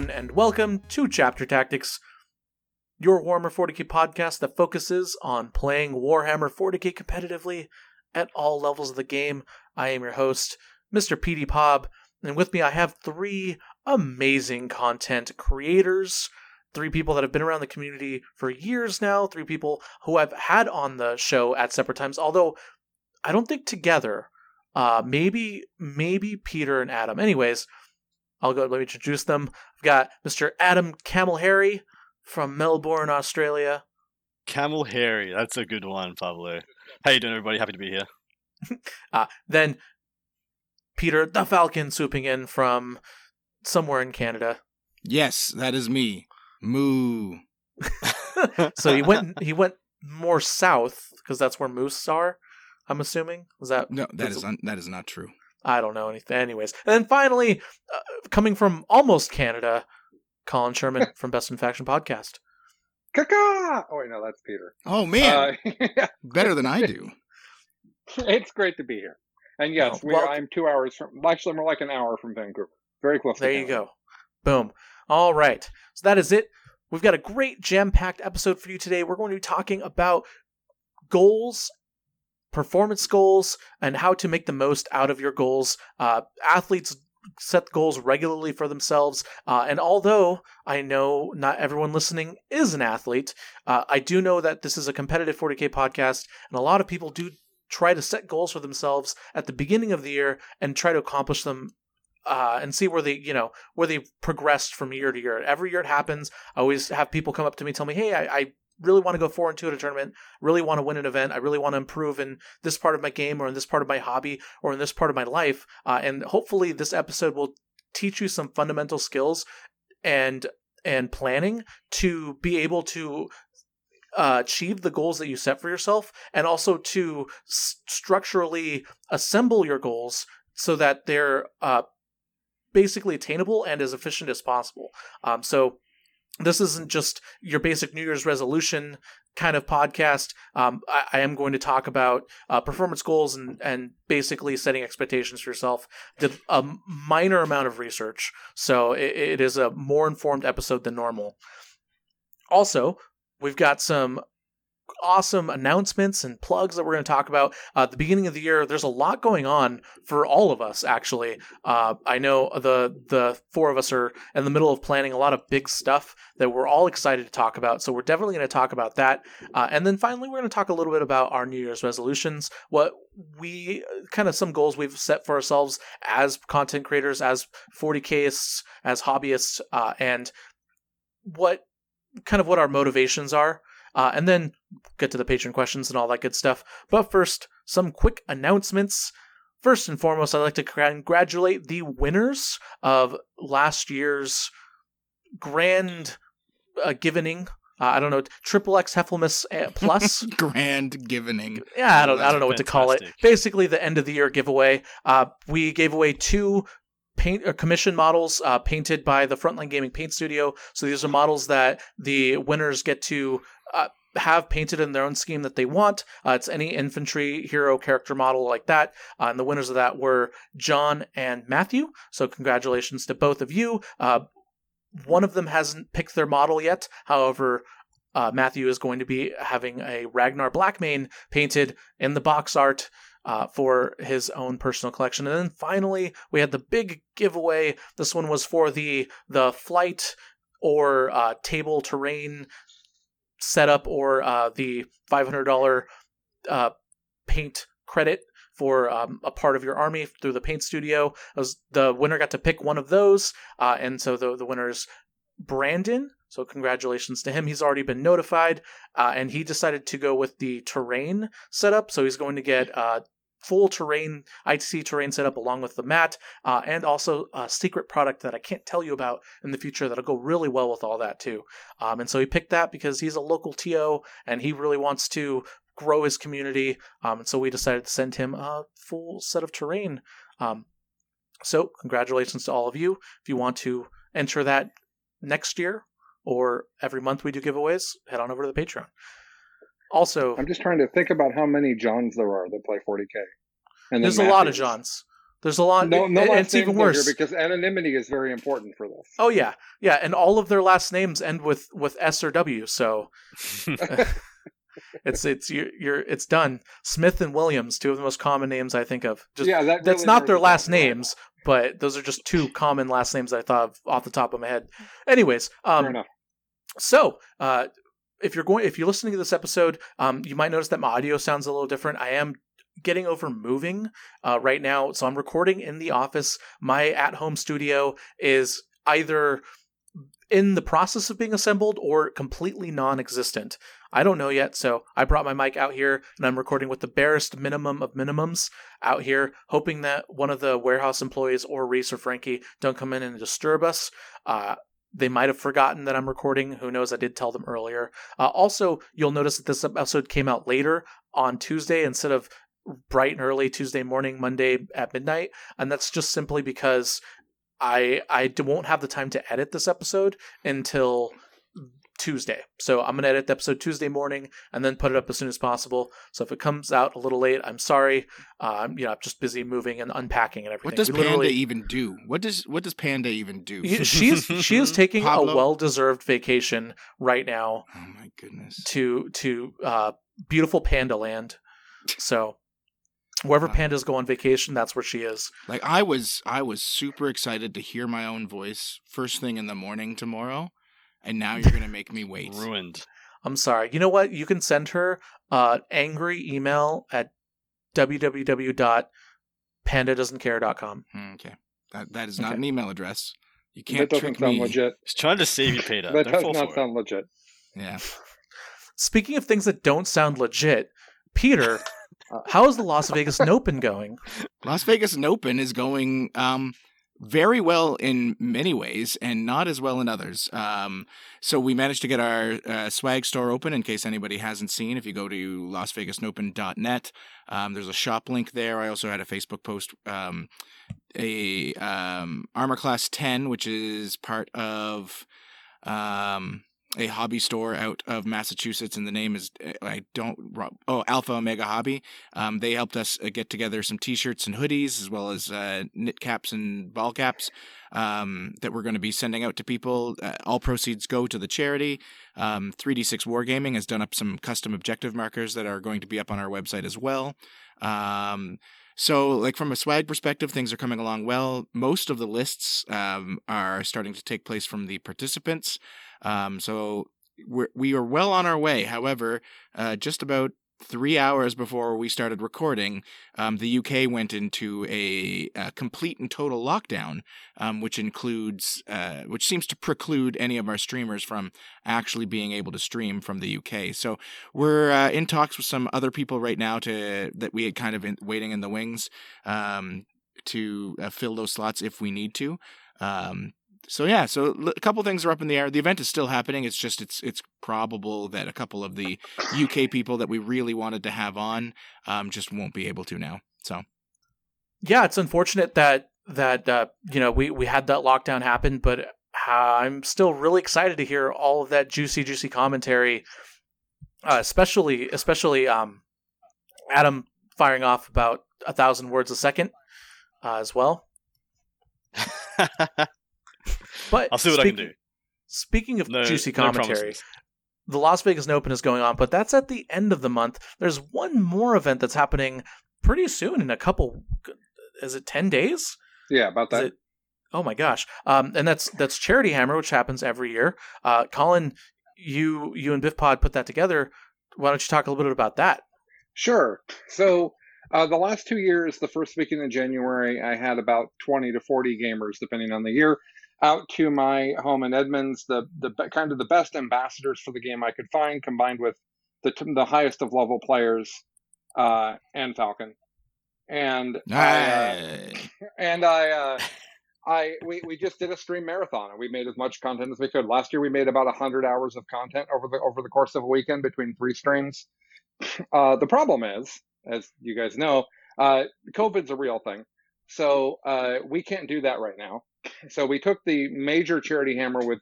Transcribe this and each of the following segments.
Everyone, and welcome to Chapter Tactics, your Warhammer 40k podcast that focuses on playing Warhammer 40k competitively at all levels of the game. I am your host, Mr. PD Pob, and with me I have three amazing content creators, three people that have been around the community for years now, three people who I've had on the show at separate times, although I don't think together. Uh, maybe, maybe Peter and Adam. Anyways, I'll go. Let me introduce them. I've got Mr. Adam Camel Harry from Melbourne, Australia. Camel Harry, that's a good one, Pablo. How you doing, everybody? Happy to be here. Uh, then Peter the Falcon swooping in from somewhere in Canada. Yes, that is me. Moo. so he went. He went more south because that's where moose are. I'm assuming. Is that No, that's- is un- that is not true. I don't know anything. Anyways, and then finally, uh, coming from almost Canada, Colin Sherman from Best in Faction podcast. Kaka! Oh wait, no, that's Peter. Oh man, Uh, better than I do. it's great to be here. And yes, Oh, we well- I'm two hours from. Actually, more like an hour from Vancouver. Very close. to There you go. Boom. All right. So that is it. We've got a great jam packed episode for you today. We're going to be talking about goals, performance goals, and how to make the most out of your goals. Uh, athletes set goals regularly for themselves. Uh, and although I know not everyone listening is an athlete, uh, I do know that this is a competitive 40K podcast, and a lot of people do try to set goals for themselves at the beginning of the year and try to accomplish them uh, and see where they, you know, where they progressed from year to year. Every year it happens. I always have people come up to me, tell me, "Hey, I, I really want to go four and two at a tournament. Really want to win an event. I really want to improve in this part of my game, or in this part of my hobby, or in this part of my life." Uh, and hopefully, this episode will teach you some fundamental skills and and planning to be able to uh, achieve the goals that you set for yourself, and also to s- structurally assemble your goals so that they're uh, basically attainable and as efficient as possible. Um, so this isn't just your basic New Year's resolution kind of podcast. Um, I, I am going to talk about uh, performance goals and, and basically setting expectations for yourself. Did a minor amount of research, so it, it is a more informed episode than normal. Also, we've got some awesome announcements and plugs that we're going to talk about. Uh, at the beginning of the year, there's a lot going on for all of us. Actually, uh, I know the the four of us are in the middle of planning a lot of big stuff that we're all excited to talk about. So we're definitely going to talk about that. Uh, and then finally, we're going to talk a little bit about our New Year's resolutions. What we kind of some goals we've set for ourselves as content creators, as 40kists, as hobbyists, uh, and what kind of what our motivations are. Uh, and then get to the Patreon questions and all that good stuff. But first, some quick announcements. First and foremost, I'd like to congratulate the winners of last year's grand uh, givening. Uh, I don't know, triple X Heffelmus uh, Plus. Grand givening. yeah, I don't, I don't know what to call it. Basically, the end of the year giveaway. Uh, we gave away two paint uh, commission models uh, painted by the Frontline Gaming Paint Studio. So these are models that the winners get to uh, have painted in their own scheme that they want. Uh, it's any infantry hero character model like that. Uh, and the winners of that were John and Matthew. So congratulations to both of you. Uh, one of them hasn't picked their model yet. However, Matthew is going to be having a Ragnar Blackmane painted in the box art uh, for his own personal collection. And then finally, we had the big giveaway. This one was for the the flight or uh, table terrain setup or uh, the five hundred dollar uh, paint credit for um, a part of your army through the paint studio. Was, the winner got to pick one of those, uh, and so the the winner is Brandon. So congratulations to him. He's already been notified, uh, and he decided to go with the terrain setup. So he's going to get uh, full terrain ITC terrain setup along with the mat, uh, and also a secret product that I can't tell you about in the future that'll go really well with all that too. Um, and so he picked that because he's a local TO and he really wants to grow his community. Um, and so we decided to send him a full set of terrain. Um, so congratulations to all of you. If you want to enter that next year or every month we do giveaways, head on over to the Patreon. Also, I'm just trying to think about how many Johns there are that play 40k. And there's a lot of Johns. There's a lot. No, no it's even worse. because anonymity is very important for this. Oh yeah, yeah, and all of their last names end with with S or W. So it's it's you're, you're it's done. Smith and Williams, two of the most common names I think of. Just yeah, that that's not their last names, but those are just two common last names that I thought of off the top of my head. Anyways, um, so uh, if you're going, if you're listening to this episode, um, you might notice that my audio sounds a little different. I am getting over moving uh, right now, so I'm recording in the office. My at-home studio is either in the process of being assembled or completely non-existent. I don't know yet, so I brought my mic out here and I'm recording with the barest minimum of minimums out here, hoping that one of the warehouse employees or Reese or Frankie don't come in and disturb us. Uh, they might have forgotten that I'm recording. Who knows? I did tell them earlier. Uh, also, you'll notice that this episode came out later on Tuesday instead of bright and early Tuesday morning, Monday at midnight, and that's just simply because I I won't have the time to edit this episode until Tuesday. So I'm gonna edit the episode Tuesday morning and then put it up as soon as possible. So if it comes out a little late, I'm sorry. I'm you know I'm just busy moving and unpacking and everything. What does We Panda even do? What does what does Panda even do? He- she's she is taking Pablo? a well-deserved vacation right now oh my goodness. to to uh, beautiful Panda Land. So wherever pandas go on vacation, that's where she is. Like I was I was super excited to hear my own voice first thing in the morning tomorrow, and now you're gonna make me wait. Ruined. I'm sorry. You know what? You can send her uh, angry email at www.pandadoesn'tcare.com. Hmm, Okay. That that is not Okay. an email address. You can't doesn't trick sound me. legit. He's trying to save you, Peter. That Don't does not for sound legit. Yeah. Speaking of things that don't sound legit, Peter, uh, how is the Las Vegas Nopen going? Las Vegas Open is going um, very well in many ways and not as well in others. Um, so we managed to get our uh, swag store open in case anybody hasn't seen. If you go to lasvegasopen.net, um, there's a shop link there. I also had a Facebook post, um, a um, Armor Class 10, which is part of um, a hobby store out of Massachusetts, and the name is I don't oh Alpha Omega Hobby. Um, they helped us uh, get together some T-shirts and hoodies, as well as uh, knit caps and ball caps um, that we're going to be sending out to people. Uh, all proceeds go to the charity. Um, 3D6 Wargaming has done up some custom objective markers that are going to be up on our website as well. Um, so, like from a swag perspective, things are coming along well. Most of the lists um, are starting to take place from the participants. Um, so we're, we are well on our way. However, uh, just about three hours before we started recording, um, the UK went into a, a complete and total lockdown, um, which includes, uh, which seems to preclude any of our streamers from actually being able to stream from the UK. So we're uh, in talks with some other people right now to that we had kind of in, waiting in the wings um, to uh, fill those slots if we need to. Um, so yeah, so a couple things are up in the air. The event is still happening. It's just it's it's probable that a couple of the UK people that we really wanted to have on um, just won't be able to now. So Yeah, it's unfortunate that that uh, you know we we had that lockdown happen, but uh, I'm still really excited to hear all of that juicy, juicy commentary, uh, especially especially um, Adam firing off about a thousand words a second uh, as well. But I'll see what I can speaking- do. Speaking of No, juicy commentary, promises. the Las Vegas Open is going on, but that's at the end of the month. There's one more event that's happening pretty soon in a couple. Is it ten days? Yeah, about that. it? Oh my gosh! Um, and that's that's Charity Hammer, which happens every year. Uh, Colin, you you and Biff Pod put that together. Why don't you talk a little bit about that? Sure. So uh, the last two years, the first weekend in January, I had about 20 to 40 gamers, depending on the year, out to my home in Edmonds. The the kind of the best ambassadors for the game I could find, combined with the the highest of level players, uh, and Falcon. And I, uh, and I, uh, I, we, we just did a stream marathon, and we made as much content as we could. Last year, we made about hundred hours of content over the over the course of a weekend between three streams. Uh, the problem is, as you guys know, uh, COVID's a real thing, so uh, we can't do that right now. So we took the major charity hammer with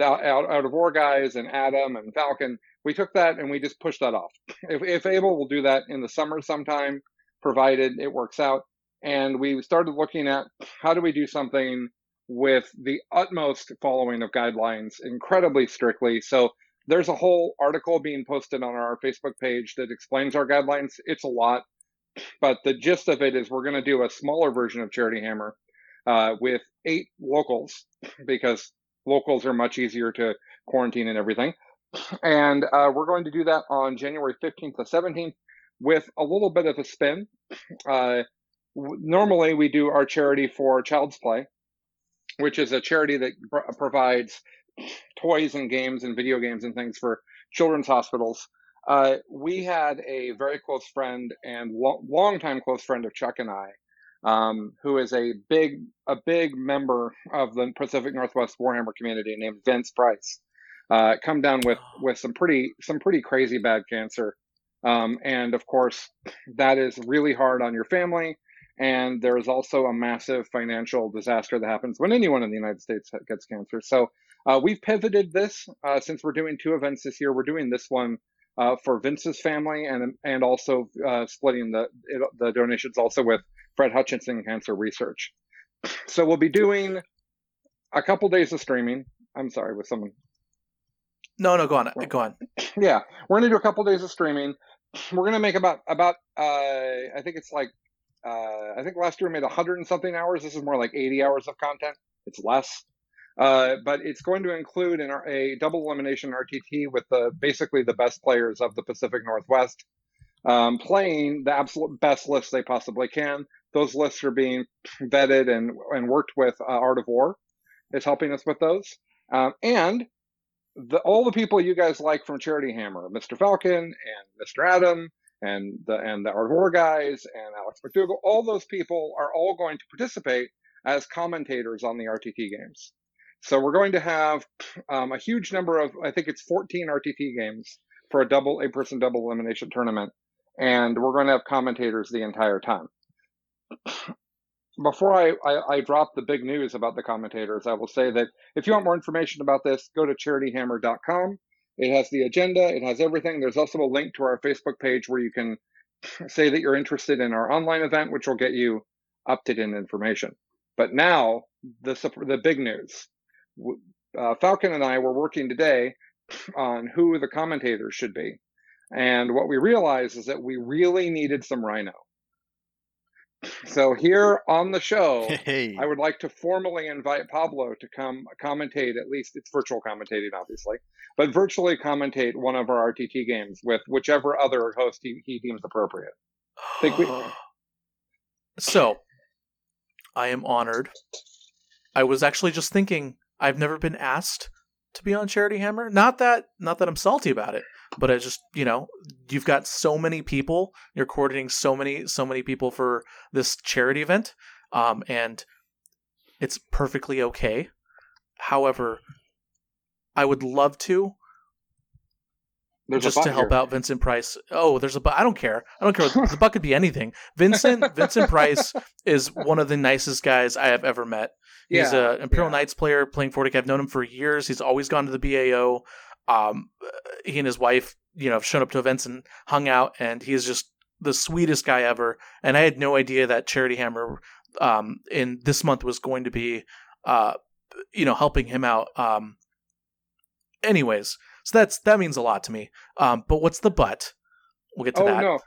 out, Art of War guys and Adam and Falcon. We took that and we just pushed that off. If, if able, we'll do that in the summer sometime, provided it works out. and we started looking at how do we do something with the utmost following of guidelines incredibly strictly. So there's a whole article being posted on our Facebook page that explains our guidelines. It's a lot, but the gist of it is we're going to do a smaller version of Charity Hammer uh, with eight locals because locals are much easier to quarantine and everything. And uh, we're going to do that on January 15th to 17th with a little bit of a spin. Uh, normally, we do our charity for Child's Play, which is a charity that pr- provides toys and games and video games and things for children's hospitals. Uh, we had a very close friend and lo- longtime close friend of Chuck and I, um, who is a big a big member of the Pacific Northwest Warhammer community named Vince Price. Uh, come down with with some pretty some pretty crazy bad cancer, um, and of course that is really hard on your family. And there is also a massive financial disaster that happens when anyone in the United States gets cancer. So uh, we've pivoted this uh, since we're doing two events this year. We're doing this one uh, for Vince's family and and also uh, splitting the the donations also with Fred Hutchinson Cancer Research. So we'll be doing a couple days of streaming. I'm sorry, with someone. No, no, go on, go on. Yeah, we're gonna do a couple days of streaming. We're gonna make about about uh, I think it's like uh, I think last year we made 100 and something hours. This is more like 80 hours of content. It's less. Uh, but it's going to include an, a double elimination RTT with the basically the best players of the Pacific Northwest um, playing the absolute best lists they possibly can. Those lists are being vetted and, and worked with uh, Art of War is helping us with those. Um, and the, all the people you guys like from Charity Hammer, Mr. Falcon and Mr. Adam and the and the Art of War guys and Alex McDougall, all those people are all going to participate as commentators on the RTT games. So we're going to have um, a huge number of, I think it's 14 RTT games for a double, a person double elimination tournament. And we're going to have commentators the entire time. Before I, I, I drop the big news about the commentators, I will say that if you want more information about this, go to charityhammer.com. It has the agenda, it has everything. There's also a link to our Facebook page where you can say that you're interested in our online event, which will get you up to date information. But now, the, the big news uh, Falcon and I were working today on who the commentators should be. And what we realized is that we really needed some Rhino. So here on the show, Hey. I would like to formally invite Pablo to come commentate, at least it's virtual commentating, obviously, but virtually commentate one of our RTT games with whichever other host he, he deems appropriate. Think we- so, I am honored. I was actually just thinking I've never been asked to be on Charity Hammer. Not that not that I'm salty about it, but I just, you know, you've got so many people, you're coordinating so many so many people for this charity event. Um and it's perfectly okay. However, I would love to There's just to help here. out Vincent Price. Oh, there's a bu- I don't care. I don't care. the buck could be anything. Vincent Vincent Price is one of the nicest guys I have ever met. He's Yeah, a Imperial yeah. Knights player playing 40k. I've known him for years. He's always gone to the BAO. Um, he and his wife, you know, have shown up to events and hung out, and he is just the sweetest guy ever. And I had no idea that Charity Hammer um, in this month was going to be, uh, you know, helping him out. Um, anyways, so that's that means a lot to me. Um, but what's the but? We'll get to Oh that. no,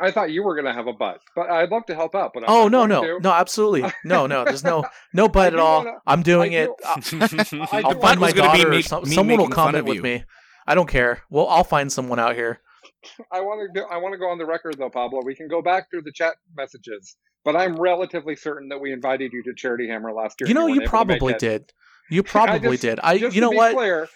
I thought you were going to have a butt, but I'd love to help out. But I'm Oh no going no to. no absolutely no no there's no no but at all wanna- I'm doing I it do- I'll, I I'll do find want- my was gonna daughter or me- some, me someone will comment with me I don't care well I'll find someone out here I want to. I want to go on the record though, Pablo. We can go back through the chat messages, but I'm relatively certain that we invited you to Charity Hammer last year. you know and you weren't able to make probably did you probably just- did I Just you to know be what Clear,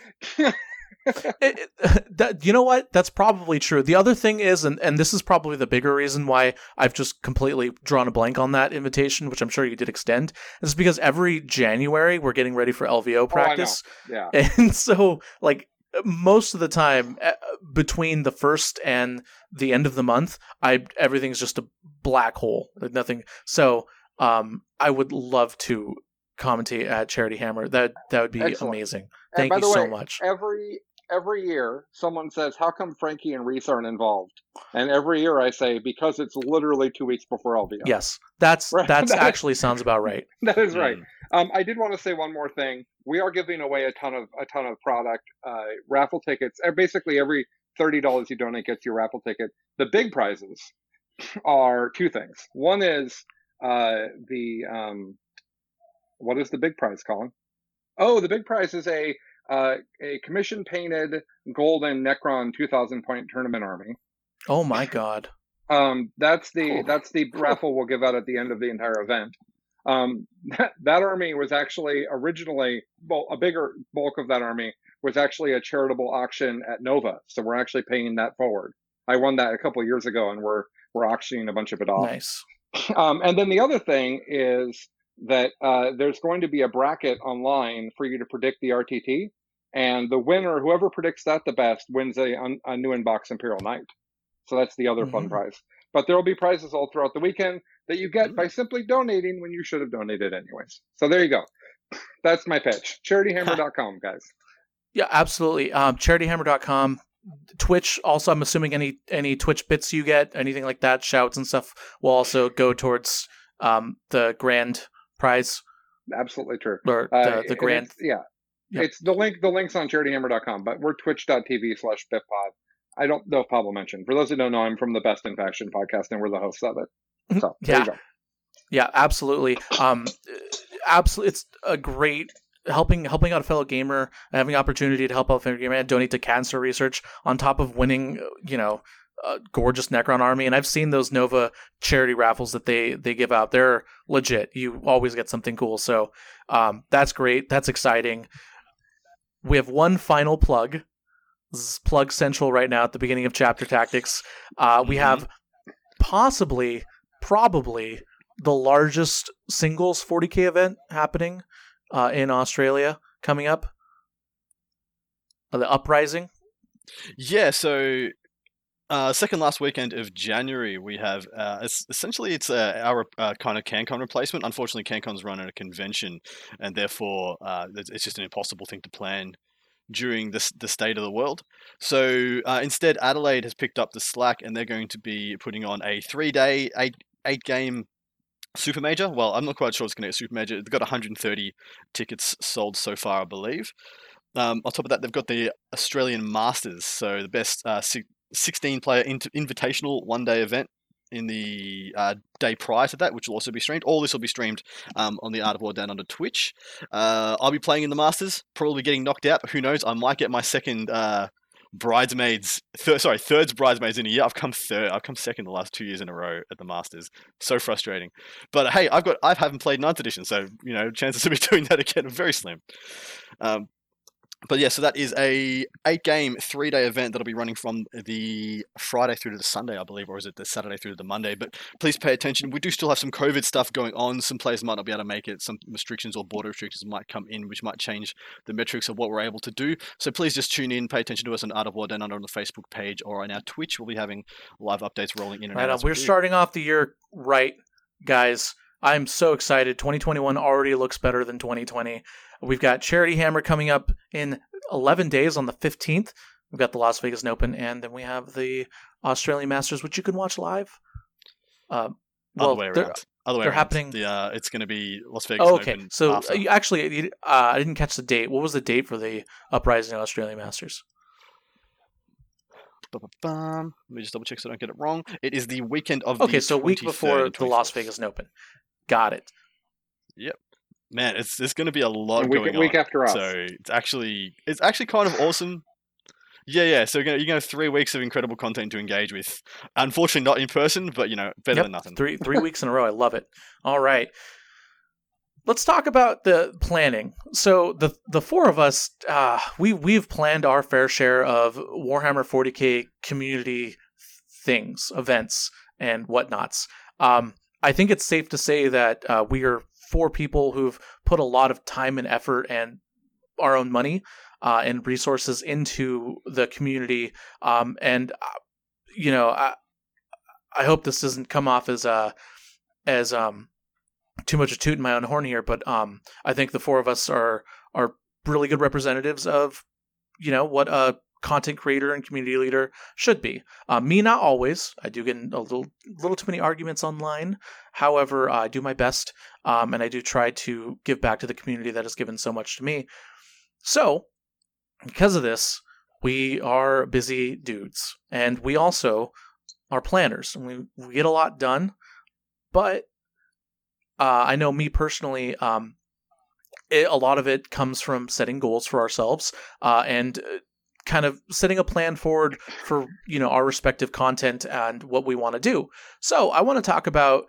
it, it- that, you know what? That's probably true. The other thing is, and, and this is probably the bigger reason why I've just completely drawn a blank on that invitation, which I'm sure you did extend, is because every January we're getting ready for LVO Oh, practice. yeah. and so like most of the time uh, between the first and the end of the month i everything's just a black hole Like nothing so um i would love to commentate at charity hammer that that would be Excellent. amazing thank you the so much Every every year someone says, "How come Frankie and Reese aren't involved?" And every year I say, "Because it's literally two weeks before LVO." Yes, that's Right. that's That- actually sounds about right. that is right. Mm. Um, I did want to say one more thing. We are giving away a ton of a ton of product, uh, raffle tickets. Uh, Basically, every thirty dollars you donate gets your raffle ticket. The big prizes are two things. One is uh, the um, what is the big prize, Colin? Oh, the big prize is a uh, a commission painted golden Necron two thousand point tournament army. Oh my god. Um, that's the Cool. that's the raffle we'll give out at the end of the entire event. Um, that, that army was actually originally well, a bigger bulk of that army was actually a charitable auction at Nova, so we're actually paying that forward. I won that a couple years ago, and we're we're auctioning a bunch of it off. Nice. Um, and then the other thing is that uh, there's going to be a bracket online for you to predict the RTT, and the winner, whoever predicts that the best, wins a, a new inbox Imperial Knight. So that's the other fun Mhm. prize. But there will be prizes all throughout the weekend that you get by simply donating when you should have donated anyways. So there you go. That's my pitch. CharityHammer.com, guys. Yeah, absolutely. Um, charityhammer.com. Twitch also I'm assuming any any Twitch bits you get, anything like that, shouts and stuff will also go towards um the grand prize Absolutely true. or Uh, the, the grand it's- yeah. It's the link. The link's on charityhammer.com, but we're twitch.tv slash biffpod. I don't know if Pablo mentioned. For those who don't know, I'm from the Best in Faction podcast, and we're the hosts of it. So there Yeah. Yeah, absolutely. Um, absolutely, it's a great helping helping out a fellow gamer, having opportunity to help out a fellow gamer, and donate to cancer research on top of winning, you know, a gorgeous Necron army. And I've seen those Nova charity raffles that they they give out. They're legit. You always get something cool. So um, that's great. That's exciting. We have one final plug. This is plug central right now at the beginning of chapter tactics. Uh, we Mhm. have possibly, probably the largest singles 40k event happening uh, in Australia coming up. Uh, the Uprising. Yeah, so uh, second last weekend of January, we have uh, it's, essentially it's uh, our uh, kind of CanCon replacement. Unfortunately, CanCon's run at a convention, and therefore uh, it's just an impossible thing to plan during this the state of the world. So uh, instead, Adelaide has picked up the slack, and they're going to be putting on a three day, eight eight game super major. Well, I'm not quite sure it's going to be a super major. They've got 130 tickets sold so far, I believe. Um, on top of that, they've got the Australian Masters, so the best uh, si- 16 player int- invitational one day event in the uh, day prior to that, which will also be streamed. All this will be streamed um, on the Art of War Down under Twitch. Uh, I'll be playing in the Masters, probably getting knocked out, but who knows? I might get my second uh, bridesmaids, thir- sorry, third bridesmaids in a year. I've come third. I've come second the last two years in a row at the Masters. So frustrating. But hey, I've got I haven't played ninth edition, so you know chances of me doing that again are very slim. Um, but yeah, so that is a eight game, three day event that'll be running from the Friday through to the Sunday, I believe, or is it the Saturday through to the Monday? But please pay attention. We do still have some COVID stuff going on. Some players might not be able to make it. Some restrictions or border restrictions might come in, which might change the metrics of what we're able to do. So please just tune in, pay attention to us on Art of War Down Under on the Facebook page or on our Twitch. We'll be having live updates rolling in and Right out. we We're starting off the year right, guys. I'm so excited. 2021 already looks better than 2020. We've got Charity Hammer coming up in 11 days on the 15th. We've got the Las Vegas Open, and then we have the Australian Masters, which you can watch live. Uh, well, Other way they're- around. Other way they're around. happening- The, uh, it's going to be Las Vegas Oh, okay. Open So uh, after. actually, uh, I didn't catch the date. What was the date for the Uprising Australian Masters? Let me just double check so I don't get it wrong. It is the weekend of the Okay, so week before the Las Vegas Open. Got it. Man, it's it's going to be a lot And week, going week on. after us. So it's actually it's actually kind of awesome. Yeah, yeah. So you're gonna, you're gonna have three weeks of incredible content to engage with. Unfortunately, not in person, but you know, better Yep, than nothing. Three three weeks in a row. I love it. All right. Let's talk about the planning. So the the four of us, uh, we we've planned our fair share of Warhammer 40k community things, events, and whatnots. Um, I think it's safe to say that uh, we are four people who've put a lot of time and effort and our own money uh, and resources into the community. Um, and uh, you know, I, I hope this doesn't come off as uh, as um, too much a toot in my own horn here, but um, I think the four of us are are really good representatives of you know what a content creator and community leader should be. Uh, me, not always. I do get a little, little too many arguments online. However, uh, I do my best, um, and I do try to give back to the community that has given so much to me. So, because of this, we are busy dudes, and we also are planners, and we, we get a lot done. But uh, I know me personally. Um, it, a lot of it comes from setting goals for ourselves uh, and uh, kind of setting a plan forward for you know our respective content and what we want to do. So I want to talk about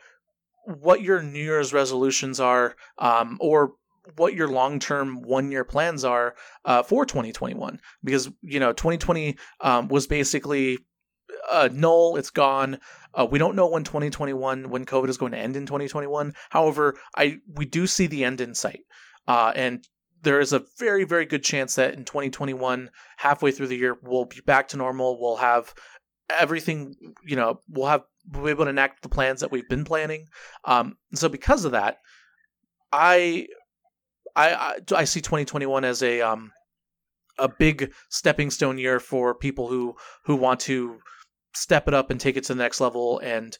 what your New Year's resolutions are, um, or what your long-term one-year plans are uh, for 2021, because you know 2020 um, was basically uh, null. It's gone. Uh, we don't know when 2021, when COVID is going to end in 2021. However, I we do see the end in sight. Uh, and there is a very, very good chance that in 2021, halfway through the year, we'll be back to normal. We'll have everything, you know, we'll have we'll be able to enact the plans that we've been planning. Um, so because of that, I, I, I, see 2021 as a um, a big stepping stone year for people who who want to step it up and take it to the next level and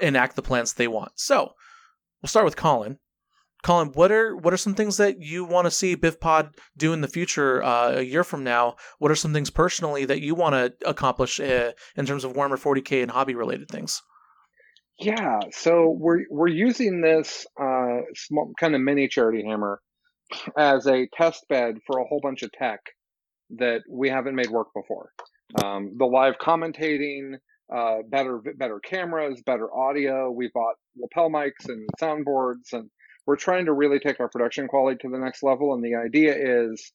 enact the plans they want. So we'll start with Colin. Colin, what are what are some things that you want to see BiffPod do in the future, uh, a year from now? What are some things personally that you want to accomplish uh, in terms of Warhammer 40k and hobby related things? Yeah, so we're we're using this uh, small, kind of mini charity hammer as a test bed for a whole bunch of tech that we haven't made work before. Um, the live commentating, uh, better better cameras, better audio. We bought lapel mics and soundboards and we're trying to really take our production quality to the next level. And the idea is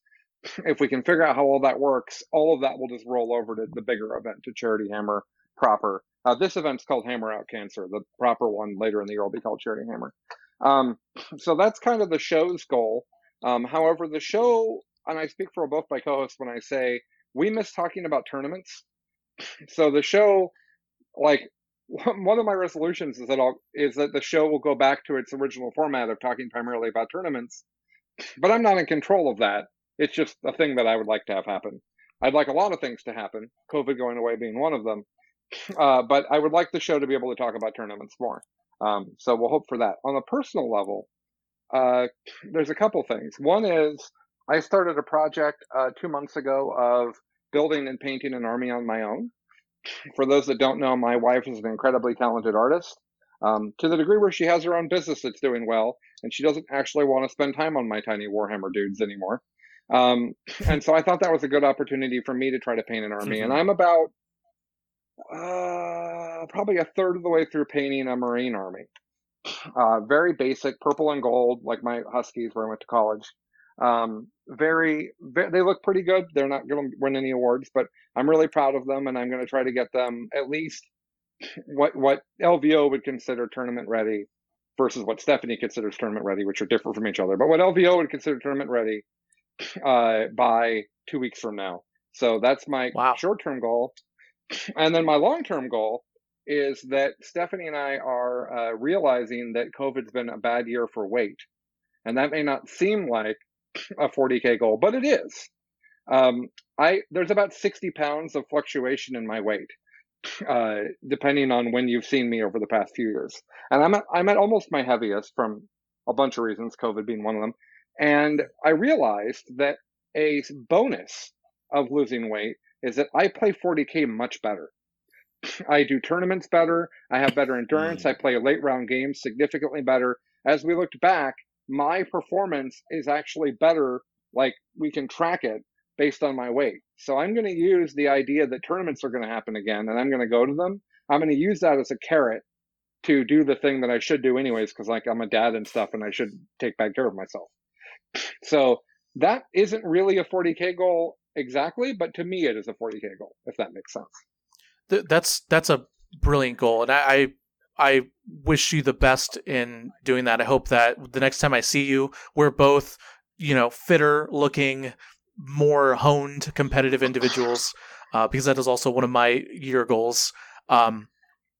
if we can figure out how all that works, all of that will just roll over to the bigger event, to Charity Hammer proper. Uh, this event's called Hammer Out Cancer. The proper one later in the year will be called Charity Hammer. Um, so that's kind of the show's goal. Um, however, the show, and I speak for both my co-hosts when I say we miss talking about tournaments. So the show, like one of my resolutions is that I'll, is that the show will go back to its original format of talking primarily about tournaments, but I'm not in control of that. It's just a thing that I would like to have happen. I'd like a lot of things to happen, COVID going away being one of them, uh, but I would like the show to be able to talk about tournaments more. Um, so we'll hope for that. On a personal level, uh, there's a couple things. One is I started a project uh, two months ago of building and painting an army on my own for those that don't know, my wife is an incredibly talented artist. Um, to the degree where she has her own business that's doing well, and she doesn't actually want to spend time on my tiny Warhammer dudes anymore. Um, and so I thought that was a good opportunity for me to try to paint an army. And I'm about uh, probably a third of the way through painting a Marine army. Uh, very basic, purple and gold, like my Huskies where I went to college. Um, very, very, they look pretty good. They're not going to win any awards, but I'm really proud of them, and I'm going to try to get them at least what what LVO would consider tournament ready versus what Stephanie considers tournament ready, which are different from each other. But what LVO would consider tournament ready uh, by two weeks from now. So that's my wow. short term goal. And then my long term goal is that Stephanie and I are uh, realizing that COVID's been a bad year for weight. And that may not seem like a 40k goal, but it is. Um, I there's about 60 pounds of fluctuation in my weight, uh, depending on when you've seen me over the past few years, and I'm at, I'm at almost my heaviest from a bunch of reasons, COVID being one of them. And I realized that a bonus of losing weight is that I play 40k much better. I do tournaments better. I have better endurance. Mm. I play late round games significantly better. As we looked back, my performance is actually better. Like we can track it based on my weight. So I'm going to use the idea that tournaments are going to happen again and I'm going to go to them. I'm going to use that as a carrot to do the thing that I should do anyways, because like I'm a dad and stuff and I should take bad care of myself. So that isn't really a 40K goal exactly, but to me it is a 40K goal, if that makes sense. That's, that's a brilliant goal. And I, I I wish you the best in doing that. I hope that the next time I see you, we're both, you know, fitter looking, more honed competitive individuals, uh, because that is also one of my year goals. Um,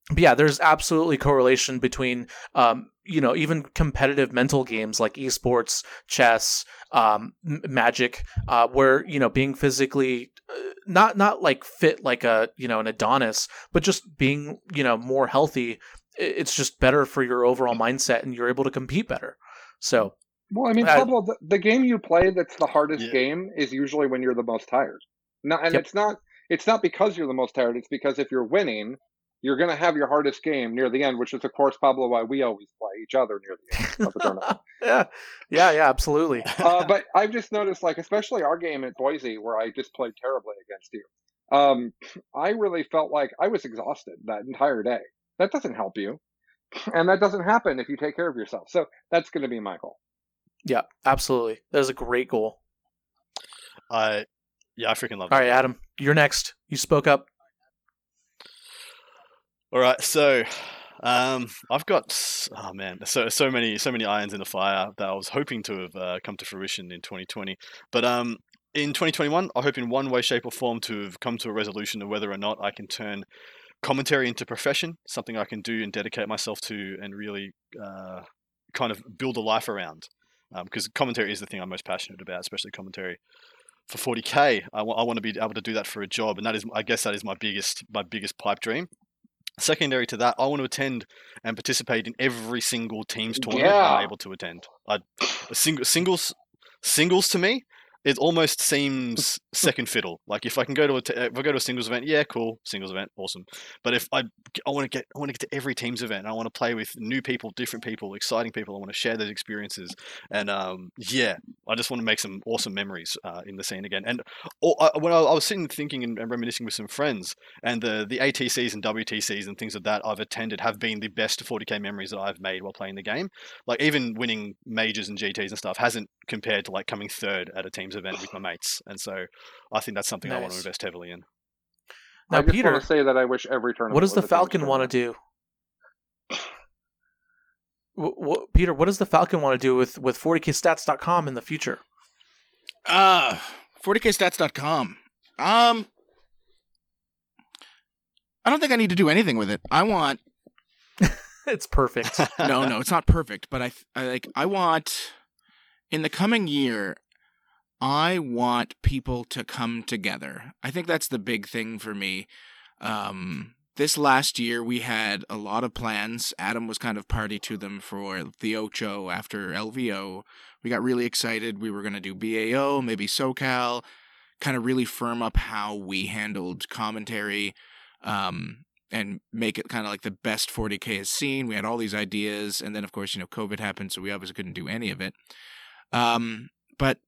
but yeah, there's absolutely correlation between, um, you know, even competitive mental games like esports, chess, um, magic, uh, where you know being physically uh, not not like fit like a you know an Adonis, but just being you know more healthy. It's just better for your overall mindset, and you're able to compete better. So, well, I mean, I- Pablo, the, the game you play that's the hardest Yeah. game is usually when you're the most tired. No, and Yep. it's not it's not because you're the most tired. It's because if you're winning, you're going to have your hardest game near the end, which is of course Pablo why we always play each other near the end of the tournament. yeah, yeah, yeah, absolutely. uh, but I've just noticed, like, especially our game at Boise, where I just played terribly against you. Um, I really felt like I was exhausted that entire day. That doesn't help you, and that doesn't happen if you take care of yourself. So that's going to be my goal. Yeah, absolutely. That is a great goal. I yeah, I freaking love. All that right. Adam, you're next. You spoke up. All right, so um, I've got oh man, so so many so many irons in the fire that I was hoping to have uh, come to fruition in 2020, but um, in 2021, I hope in one way, shape, or form to have come to a resolution of whether or not I can turn commentary into profession, something I can do and dedicate myself to, and really uh, kind of build a life around. Because commentary is the thing I'm most passionate about, especially commentary for 40k. I want to be able to do that for a job, and that is, I guess, that is my biggest my biggest pipe dream. Secondary to that, I want to attend and participate in every single team's tournament Yeah. I'm able to attend. I, sing, singles, singles to me, it almost seems second fiddle. Like if I can go to a t- if I go to a singles event, yeah, cool, singles event, awesome. But if I I want to get I want to get to every team's event, I want to play with new people, different people, exciting people. I want to share those experiences, and um, yeah, I just want to make some awesome memories uh, in the scene again. And I, when I, I was sitting thinking and, and reminiscing with some friends, and the the ATCs and WTCs and things like that I've attended have been the best 40k memories that I've made while playing the game. Like even winning majors and GTs and stuff hasn't compared to like coming third at a team's event with my mates. And so I think that's something I want to invest heavily in. Now, I just Peter, want to say that I wish every tournament. what does the was a team's Falcon want to do? Wh- wh- Peter, what does the Falcon want to do with with 40kstats.com in the future? Uh 40kstats.com. Um I don't think I need to do anything with it. I want It's perfect. no, no, it's not perfect, but I, I like I want in the coming year I want people to come together. I think that's the big thing for me. Um this last year we had a lot of plans. Adam was kind of party to them for the Ocho after LVO. We got really excited. We were going to do BAO, maybe SoCal, kind of really firm up how we handled commentary. Um, and make it kind of like the best 40k has seen. We had all these ideas, and then of course you know COVID happened, so we obviously couldn't do any of it. Um, but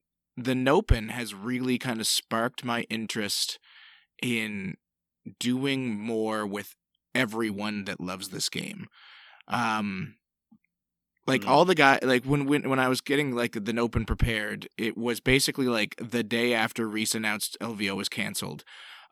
the Nopen has really kind of sparked my interest in doing more with everyone that loves this game. Um, like Mm. all the guy, like when when when I was getting like the Nopen prepared, it was basically like the day after Reese announced LVO was canceled.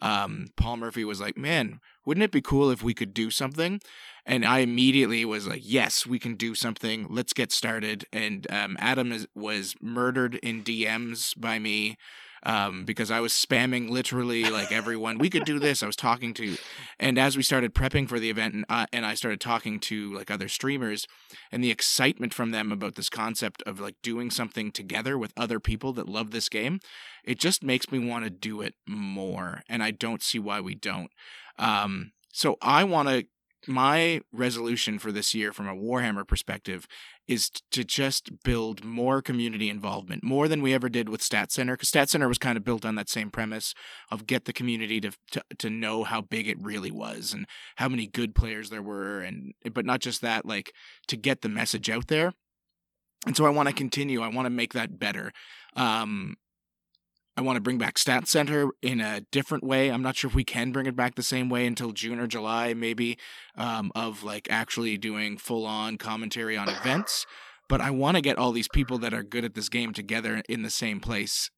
Um, Paul Murphy was like, "Man, wouldn't it be cool if we could do something?" And I immediately was like, "Yes, we can do something. Let's get started." And um, Adam is, was murdered in DMs by me um, because I was spamming literally like everyone. We could do this. I was talking to, and as we started prepping for the event, and uh, and I started talking to like other streamers, and the excitement from them about this concept of like doing something together with other people that love this game, it just makes me want to do it more, and I don't see why we don't. Um, so I want to. My resolution for this year, from a Warhammer perspective, is to just build more community involvement, more than we ever did with Stat Center. Because Stat Center was kind of built on that same premise of get the community to, to to know how big it really was and how many good players there were, and but not just that, like to get the message out there. And so I want to continue. I want to make that better. Um, I want to bring back Stat Center in a different way. I'm not sure if we can bring it back the same way until June or July, maybe, um, of like actually doing full on commentary on events. But I want to get all these people that are good at this game together in the same place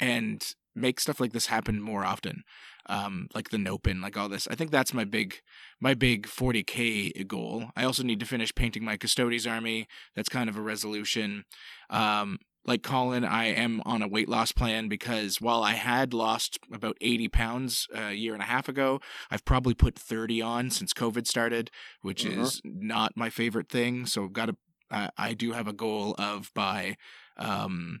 and make stuff like this happen more often. Um, like the Nopen, like all this. I think that's my big, my big 40k goal. I also need to finish painting my Custodes army. That's kind of a resolution. Um, like Colin, I am on a weight loss plan because while I had lost about 80 pounds a year and a half ago, I've probably put 30 on since COVID started, which Mhm. is not my favorite thing. So, I've got to, I do have a goal of by um,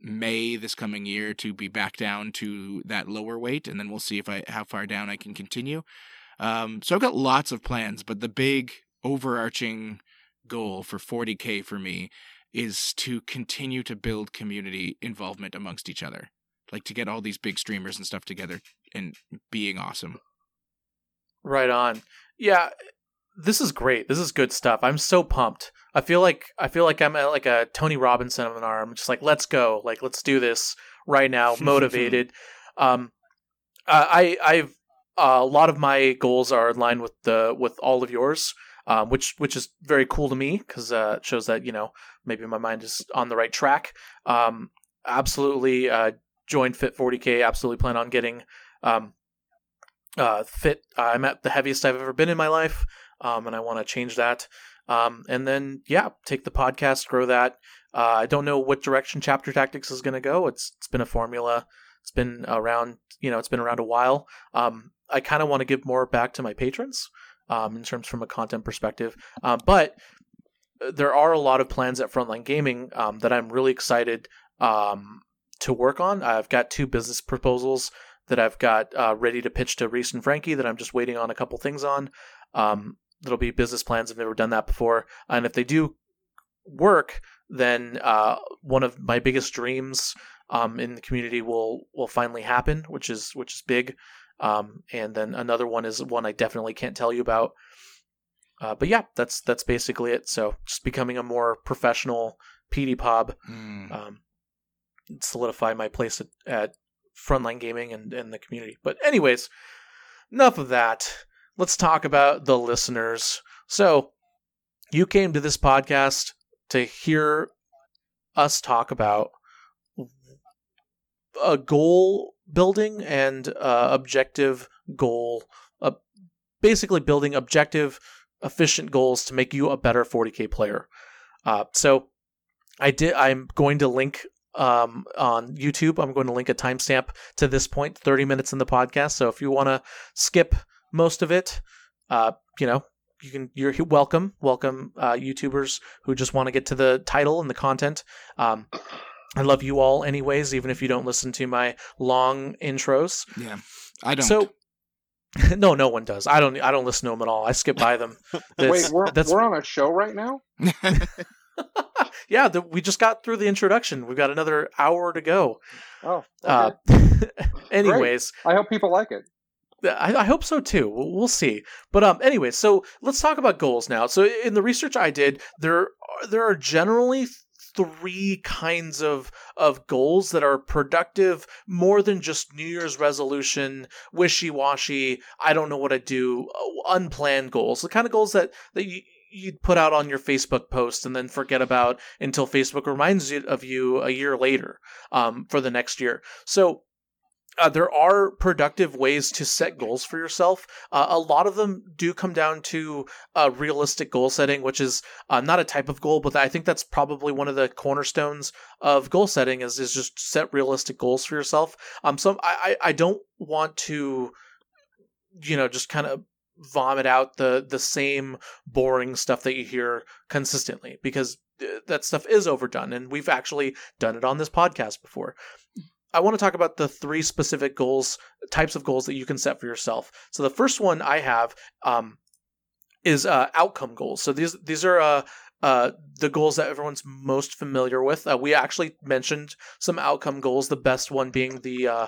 May this coming year to be back down to that lower weight, and then we'll see if I how far down I can continue. Um, so I've got lots of plans, but the big overarching goal for 40k for me is to continue to build community involvement amongst each other. Like to get all these big streamers and stuff together and being awesome. Right on. Yeah, this is great. This is good stuff. I'm so pumped. I feel like I feel like I'm at like a Tony Robbins seminar. I'm just like, let's go. Like, let's do this right now. Motivated. um, I I've uh, a lot of my goals are in line with the with all of yours. Um, which which is very cool to me because uh, it shows that you know maybe my mind is on the right track. Um, absolutely, uh, join Fit 40k. Absolutely plan on getting um, uh, fit. I'm at the heaviest I've ever been in my life, um, and I want to change that. Um, and then yeah, take the podcast, grow that. Uh, I don't know what direction Chapter Tactics is going to go. It's it's been a formula. It's been around, you know, it's been around a while. Um, I kind of want to give more back to my patrons um, in terms from a content perspective. Uh, but there are a lot of plans at Frontline Gaming um, that I'm really excited um, to work on. I've got two business proposals that I've got uh, ready to pitch to Reese and Frankie that I'm just waiting on a couple things on. Um, that'll be business plans. I've never done that before, and if they do work, then uh, one of my biggest dreams um, in the community will will finally happen, which is which is big. Um, and then another one is one I definitely can't tell you about. Uh, but yeah, that's that's basically it. So just becoming a more professional PD Pub, Mm. um, solidify my place at, at frontline gaming and, and the community. But anyways, enough of that. Let's talk about the listeners. So you came to this podcast to hear us talk about a goal building and uh, objective goal, uh, basically building objective, efficient goals to make you a better 40k player. Uh, so I did. I'm going to link um, on YouTube. I'm going to link a timestamp to this point, 30 minutes in the podcast. So if you want to skip most of it, uh, you know, you can. You're welcome. Welcome, uh, YouTubers who just want to get to the title and the content. Um, I love you all, anyways, even if you don't listen to my long intros. Yeah. I don't. So. No, no one does. I don't. I don't listen to them at all. I skip by them. That's- Wait, we're that's we're on a show right now. yeah. The, we just got through the introduction. We've got another hour to go. Oh, okay. Uh, anyways, I hope people like it. I, I hope so too. We'll, we'll see. But um, anyway, so let's talk about goals now. So in the research I did, there are, there are generally three kinds of of goals that are productive more than just New Year's resolution, wishy washy. I don't know what I do. uh, Unplanned goals, the kind of goals that that you. You'd put out on your Facebook post and then forget about until Facebook reminds you of you a year later um, for the next year. So uh, there are productive ways to set goals for yourself. Uh, a lot of them do come down to uh, realistic goal setting, which is uh, not a type of goal, but I think that's probably one of the cornerstones of goal setting is is just set realistic goals for yourself. Um, so I I don't want to, you know, just kind of vomit out the the same boring stuff that you hear consistently because uh, that stuff is overdone, and we've actually done it on this podcast before. I want to talk about the three specific goals, types of goals that you can set for yourself. So the first one I have um, is uh, outcome goals. So these these are uh, uh, the goals that everyone's most familiar with. Uh, we actually mentioned some outcome goals. The best one being the uh,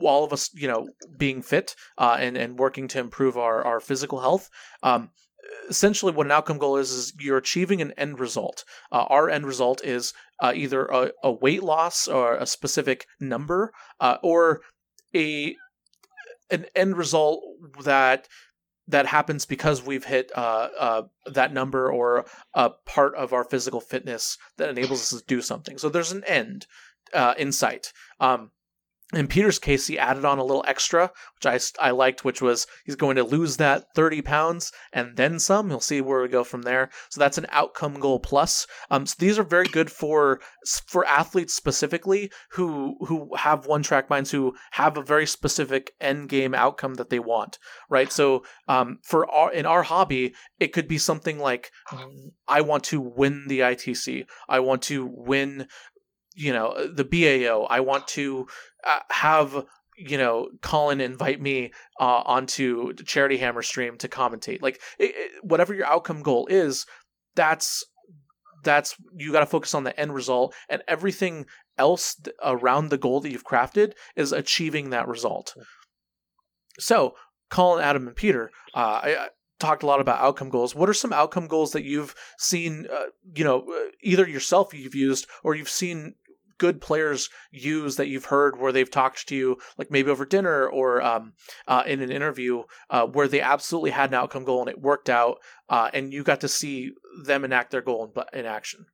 all of us, you know, being fit uh, and and working to improve our our physical health. Um, essentially, what an outcome goal is is you're achieving an end result. Uh, our end result is uh, either a, a weight loss or a specific number, uh, or a an end result that that happens because we've hit uh, uh, that number or a part of our physical fitness that enables us to do something. So there's an end uh, in sight. Um, in Peter's case, he added on a little extra, which I, I liked, which was he's going to lose that 30 pounds and then some. He'll see where we go from there. So that's an outcome goal plus. Um, so these are very good for for athletes specifically who who have one track minds who have a very specific end game outcome that they want, right? So um, for our in our hobby, it could be something like I want to win the ITC. I want to win you know the bao i want to uh, have you know colin invite me uh, onto charity hammer stream to commentate. Like it, it, whatever your outcome goal is that's that's you got to focus on the end result and everything else around the goal that you've crafted is achieving that result. So colin adam and peter uh, I, I talked a lot about outcome goals. What are some outcome goals that you've seen uh, you know uh, either yourself you've used or you've seen good players use that you've heard where they've talked to you, like maybe over dinner or um, uh, in an interview, uh, where they absolutely had an outcome goal and it worked out, uh, and you got to see them enact their goal in, in action?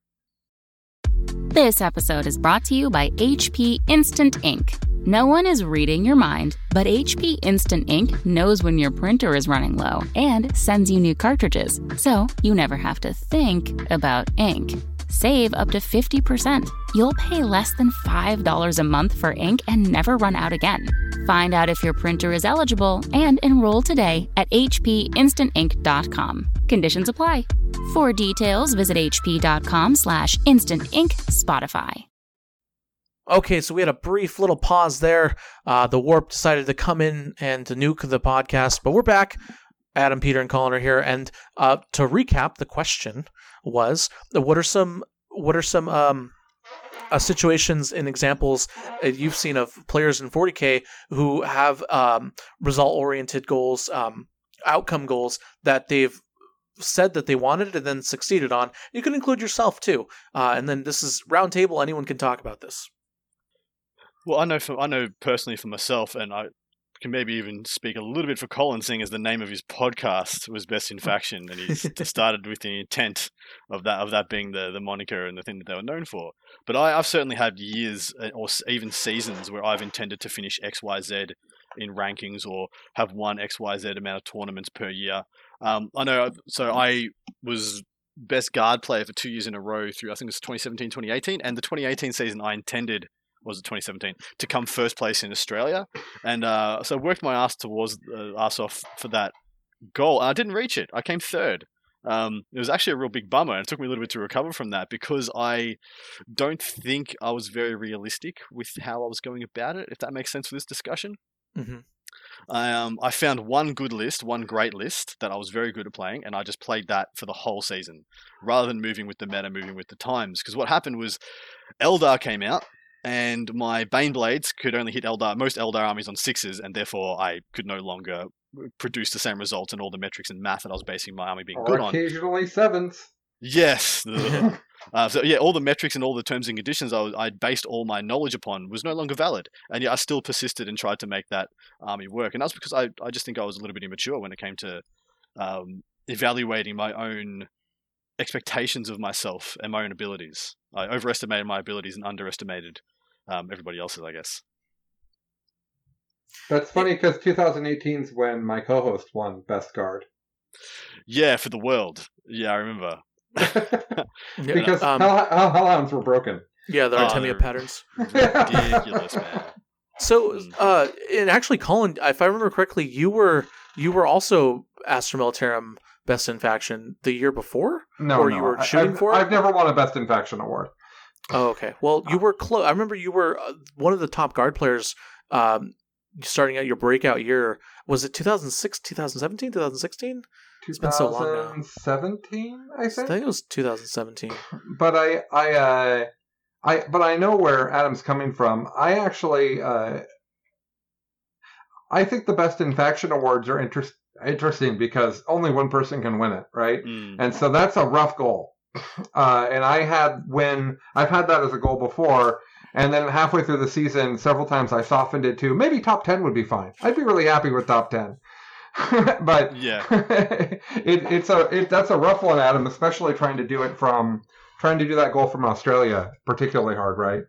This episode is brought to you by HP Instant Ink. No one is reading your mind, but HP Instant Ink knows when your printer is running low and sends you new cartridges, so you never have to think about ink. Save up to 50%. You'll pay less than $5 a month for ink and never run out again. Find out if your printer is eligible and enroll today at hpinstantink.com. Conditions apply. For details, visit hp.com slash instantink Spotify. Okay, so we had a brief little pause there. Uh, the Warp decided to come in and to nuke the podcast, but we're back. Adam, Peter, and Colin are here. And uh, to recap, the question was: What are some what are some um, uh, situations and examples uh, you've seen of players in 40k who have um, result oriented goals, um, outcome goals that they've said that they wanted and then succeeded on. You can include yourself too. Uh, and then this is roundtable. Anyone can talk about this. Well, I know for I know personally for myself, and I can maybe even speak a little bit for Colin, seeing as the name of his podcast was Best in. Faction, and he started with the intent of that of that being the the moniker and the thing that they were known for. But I, have certainly had years uh, or even seasons where I've intended to finish X Y Z in rankings or have won X Y Z amount of tournaments per year. Um, I know, so I was best guard player for two years in a row through I think it was 2017 2018 and the 2018 season I intended was it 2017 to come first place in Australia, and uh, so I worked my ass towards uh, ass off for that goal. And I didn't reach it. I came third. Um, it was actually a real big bummer, and it took me a little bit to recover from that because I don't think I was very realistic with how I was going about it. If that makes sense for this discussion. Mm-hmm. Um, I found one good list, one great list that I was very good at playing, and I just played that for the whole season rather than moving with the meta, moving with the times. Because what happened was Eldar came out, and my Baneblades could only hit Eldar, most Eldar armies on sixes, and therefore I could no longer produce the same results and all the metrics and math that I was basing my army being or good on. Occasionally sevens. Yes. uh, so yeah, all the metrics and all the terms and conditions I, was, I based all my knowledge upon was no longer valid, and yet I still persisted and tried to make that army work. And that's because I, I just think I was a little bit immature when it came to um, evaluating my own expectations of myself and my own abilities. I overestimated my abilities and underestimated um, everybody else's, I guess. That's funny because 2018 is when my co-host won Best Guard. Yeah, for the world. Yeah, I remember. because um, hell, hell, hellhounds were broken. Yeah, the Artemia oh, patterns. Ridiculous, man. So, mm. uh, and actually, Colin, if I remember correctly, you were you were also Astra Militarum Best in Faction the year before? No, or no. you were shooting I've, for? I've never won a Best in Faction award. Oh, okay. Well, you were close. I remember you were uh, one of the top guard players um, starting out your breakout year. Was it 2006, 2017, 2016? It's been so long now. 2017, I think. I think it was 2017. But I, I, uh, I, but I know where Adam's coming from. I actually, uh, I think the best in faction awards are interest, interesting because only one person can win it, right? Mm. And so that's a rough goal. Uh, and I had when I've had that as a goal before, and then halfway through the season, several times I softened it to maybe top ten would be fine. I'd be really happy with top ten. but yeah, it, it's a it, that's a rough one, Adam. Especially trying to do it from trying to do that goal from Australia, particularly hard, right?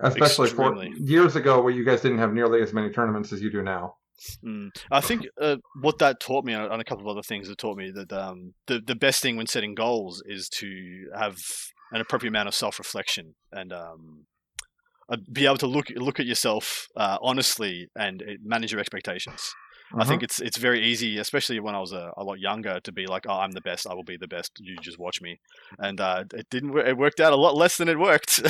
especially Extremely. for years ago where you guys didn't have nearly as many tournaments as you do now. Mm. I think uh, what that taught me, and a couple of other things, it taught me that um, the the best thing when setting goals is to have an appropriate amount of self reflection and um, uh, be able to look look at yourself uh, honestly and uh, manage your expectations. I think it's it's very easy, especially when I was a, a lot younger, to be like, "Oh, I'm the best. I will be the best. You just watch me." And uh, it didn't. It worked out a lot less than it worked.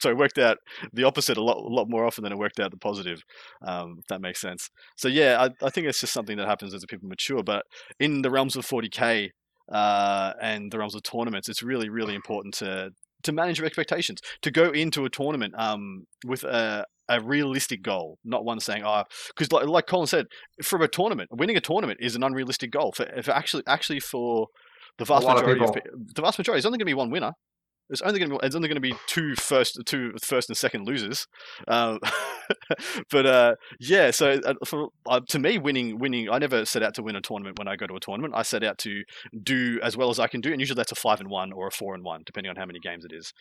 so it worked out the opposite a lot, a lot more often than it worked out the positive. Um, if that makes sense. So yeah, I, I think it's just something that happens as people mature. But in the realms of 40k uh, and the realms of tournaments, it's really, really important to to manage your expectations. To go into a tournament um, with a a realistic goal, not one saying, "Oh," because like, like Colin said, from a tournament, winning a tournament is an unrealistic goal. For, for actually, actually, for the vast of majority of, people. the vast majority, is only going to be one winner. It's only going to be it's only going to be two first two first and second losers. Um, but uh, yeah, so uh, for uh, to me, winning winning, I never set out to win a tournament when I go to a tournament. I set out to do as well as I can do, and usually that's a five and one or a four and one, depending on how many games it is.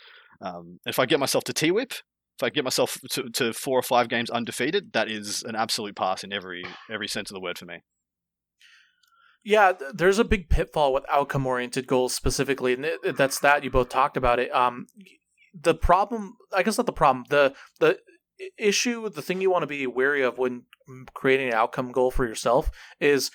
Um, if I get myself to T whip, if I get myself to, to four or five games undefeated, that is an absolute pass in every every sense of the word for me. Yeah, there's a big pitfall with outcome oriented goals specifically, and that's that you both talked about it. Um, the problem, I guess not the problem, the the issue, the thing you want to be wary of when creating an outcome goal for yourself is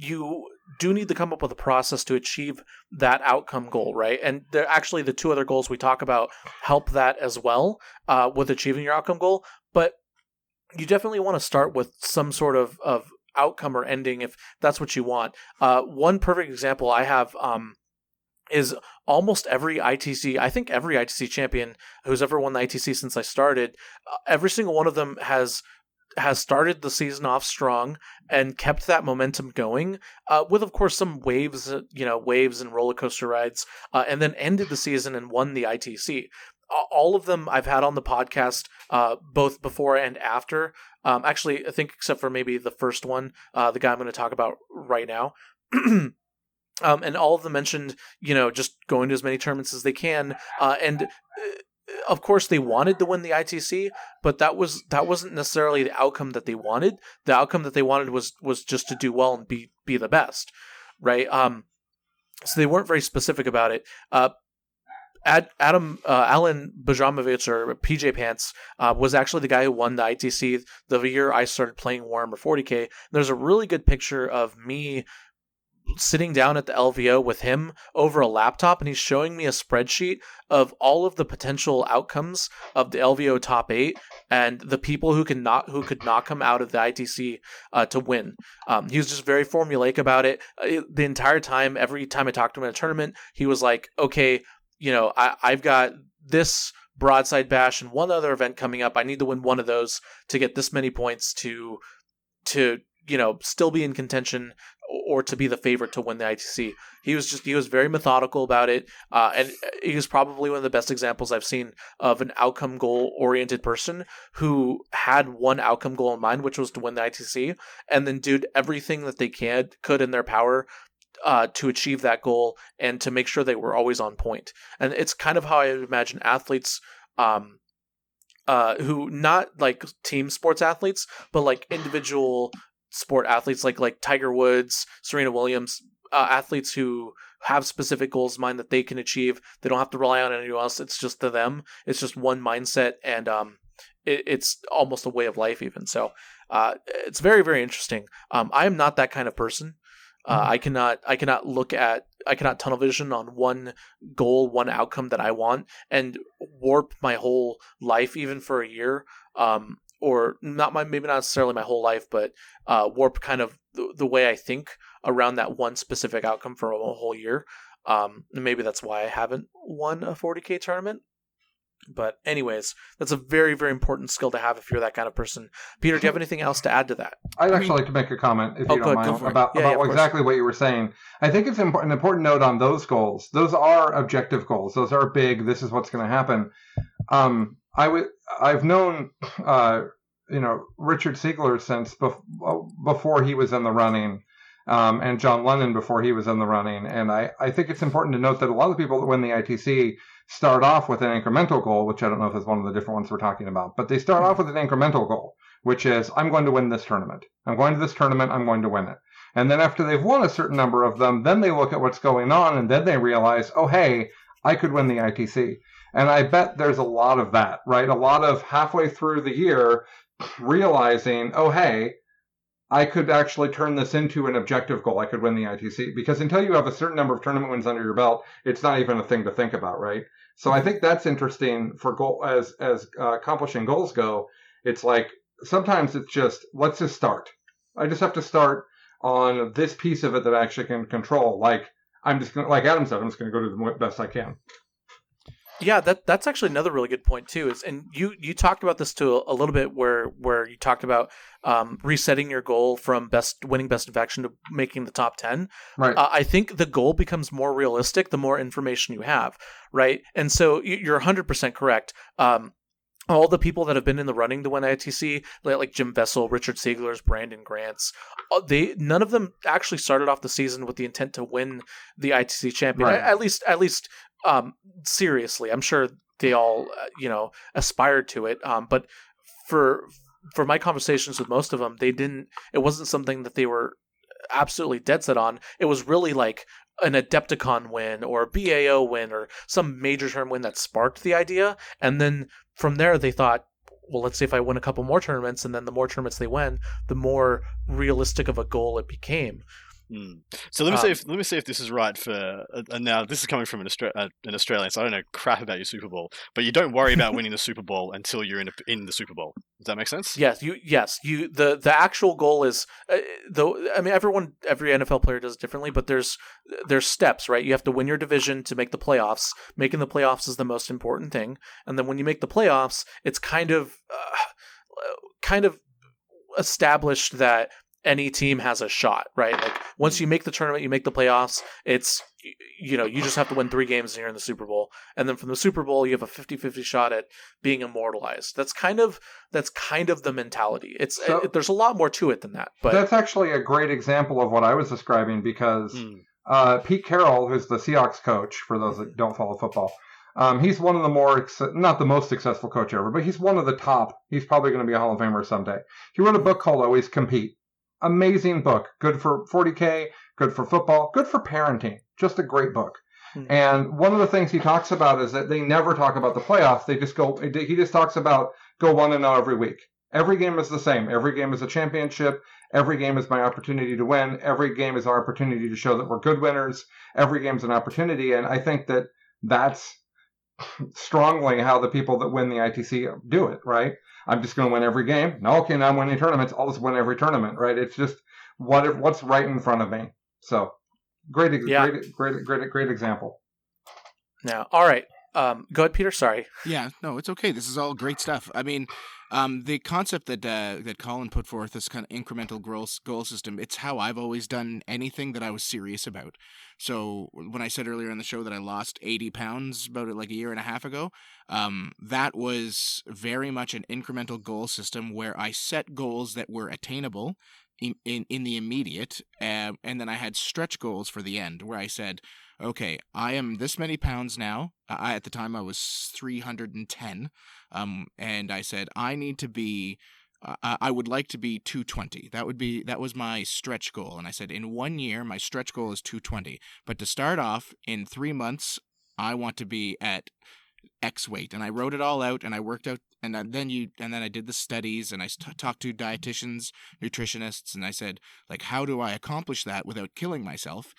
you do need to come up with a process to achieve that outcome goal, right? And they're actually the two other goals we talk about help that as well uh, with achieving your outcome goal, but you definitely want to start with some sort of, of outcome or ending if that's what you want. Uh, one perfect example I have um, is almost every ITC. I think every ITC champion who's ever won the ITC since I started, uh, every single one of them has has started the season off strong and kept that momentum going. Uh, with of course some waves, uh, you know, waves and roller coaster rides, uh, and then ended the season and won the ITC. All of them I've had on the podcast, uh, both before and after. Um, actually, I think except for maybe the first one, uh, the guy I'm going to talk about right now. um, and all of them mentioned, you know, just going to as many tournaments as they can. Uh, and uh, of course, they wanted to win the ITC, but that was that wasn't necessarily the outcome that they wanted. The outcome that they wanted was was just to do well and be be the best, right? Um, so they weren't very specific about it. Uh, Ad, Adam uh, Alan Bajramovic or PJ Pants uh, was actually the guy who won the ITC the year I started playing Warhammer 40k. There's a really good picture of me sitting down at the LVO with him over a laptop, and he's showing me a spreadsheet of all of the potential outcomes of the LVO top eight and the people who can not who could not come out of the ITC uh, to win. Um, he was just very formulaic about it. Uh, the entire time. Every time I talked to him in a tournament, he was like, "Okay, you know, I, I've got this." Broadside Bash and one other event coming up. I need to win one of those to get this many points to to you know still be in contention or to be the favorite to win the ITC. He was just he was very methodical about it, uh, and he was probably one of the best examples I've seen of an outcome goal oriented person who had one outcome goal in mind, which was to win the ITC, and then did everything that they can could in their power. Uh, to achieve that goal and to make sure they were always on point. point, and it's kind of how I imagine athletes um, uh, who not like team sports athletes, but like individual sport athletes, like like Tiger Woods, Serena Williams, uh, athletes who have specific goals in mind that they can achieve. They don't have to rely on anyone else. It's just to them. It's just one mindset, and um, it, it's almost a way of life, even. So, uh, it's very very interesting. Um, I am not that kind of person. Uh, I cannot I cannot look at I cannot tunnel vision on one goal, one outcome that I want, and warp my whole life even for a year. Um, or not my maybe not necessarily my whole life, but uh, warp kind of the, the way I think around that one specific outcome for a whole year. Um, maybe that's why I haven't won a 40k tournament. But anyways, that's a very very important skill to have if you're that kind of person. Peter, do you have anything else to add to that? I'd actually like to make a comment, if Oh, you don't ahead, mind, about, Yeah, about yeah, of course. exactly what you were saying. I think it's impor- an important note on those goals. Those are objective goals. Those are big. This is what's going to happen. Um, I would. I've known, uh, you know, Richard Siegler since bef- before he was in the running, um, and John Lennon before he was in the running. And I, I think it's important to note that a lot of people that win the ITC start off with an incremental goal, which I don't know if is one of the different ones we're talking about, but they start off with an incremental goal, which is I'm going to win this tournament. I'm going to this tournament. I'm going to win it. And then after they've won a certain number of them, then they look at what's going on and then they realize, oh, hey, I could win the ITC. And I bet there's a lot of that, right? A lot of halfway through the year realizing, oh, hey, I could actually turn this into an objective goal. I could win the ITC because until you have a certain number of tournament wins under your belt, it's not even a thing to think about, right? So I think that's interesting for goal as as uh, accomplishing goals go. It's like sometimes it's just let's just start. I just have to start on this piece of it that I actually can control. Like I'm just gonna, like Adam said, I'm just going to go do the best I can. Yeah, that that's actually another really good point too. Is and you you talked about this too a, little bit where where you talked about um, resetting your goal from best winning best of action to making the top ten. Right. Uh, I think the goal becomes more realistic the more information you have. Right. And so you're 100 percent correct. Um, all the people that have been in the running to win ITC, like Jim Vesal, Richard Siegler's, Brandon Grants, uh, they none of them actually started off the season with the intent to win the ITC champion. Right. At least, at least um, seriously. I'm sure they all, uh, you know, aspired to it. Um, but for for my conversations with most of them, they didn't. It wasn't something that they were absolutely dead set on. It was really like an Adepticon win or a BAO win or some major term win that sparked the idea, and then from there they thought. Well, let's see if I win a couple more tournaments, and then the more tournaments they win, the more realistic of a goal it became. Mm. So let me Um, see if let me see if this is right for. Uh, and now this is coming from an, Austra- uh, an Australian, so I don't know crap about your Super Bowl. But you don't worry about winning the Super Bowl until you're in a, in the Super Bowl. Does that make sense? Yes, you yes you the the actual goal is uh, though I mean everyone every NFL player does it differently, but there's there's steps right. You have to win your division to make the playoffs. Making the playoffs is the most important thing, and then when you make the playoffs, it's kind of uh, kind of established that any team has a shot, right? Like once you make the tournament, you make the playoffs, it's you know, you just have to win 3 games and you're in the Super Bowl. And then from the Super Bowl, you have a 50-50 shot at being immortalized. That's kind of that's kind of the mentality. It's So- it, there's a lot more to it than that. But That's actually a great example of what I was describing because Mm. uh, Pete Carroll, who's the Seahawks coach, for those that don't follow football, um, he's one of the more, not the most successful coach ever, but he's one of the top. He's probably going to be a Hall of Famer someday. He wrote a book called Always Compete. Amazing book. Good for 40K, good for football, good for parenting. Just a great book. Hmm. And one of the things he talks about is that they never talk about the playoffs. They just go, he just talks about go one and zero every week. Every game is the same. Every game is a championship. Every game is my opportunity to win. Every game is our opportunity to show that we're good winners. Every game is an opportunity. And I think that that's strongly how the people that win the ITC do it, right? I'm just going to win every game. No, okay, now I'm winning tournaments. I'll just win every tournament, right? It's just what what's right in front of me. So great, ex- Yeah. great, great, great, great example. now, all right. Um, go ahead, Peter. Sorry. Yeah, no, it's okay. This is all great stuff. I mean, um, the concept that uh, that Colin put forth, this kind of incremental goal, goal system, it's how I've always done anything that I was serious about. So when I said earlier in the show that I lost 80 pounds about like a year and a half ago, um, that was very much an incremental goal system where I set goals that were attainable in in, in the immediate, uh, and then I had stretch goals for the end where I said, okay, I am this many pounds now. I at the time I was 310, um, and I said I need to be. Uh, I would like to be 220. That would be that was my stretch goal, and I said in one year my stretch goal is 220. But to start off in three months, I want to be at X weight, and I wrote it all out, and I worked out, and then you, and then I did the studies, and I talked to dietitians, nutritionists, and I said like, how do I accomplish that without killing myself?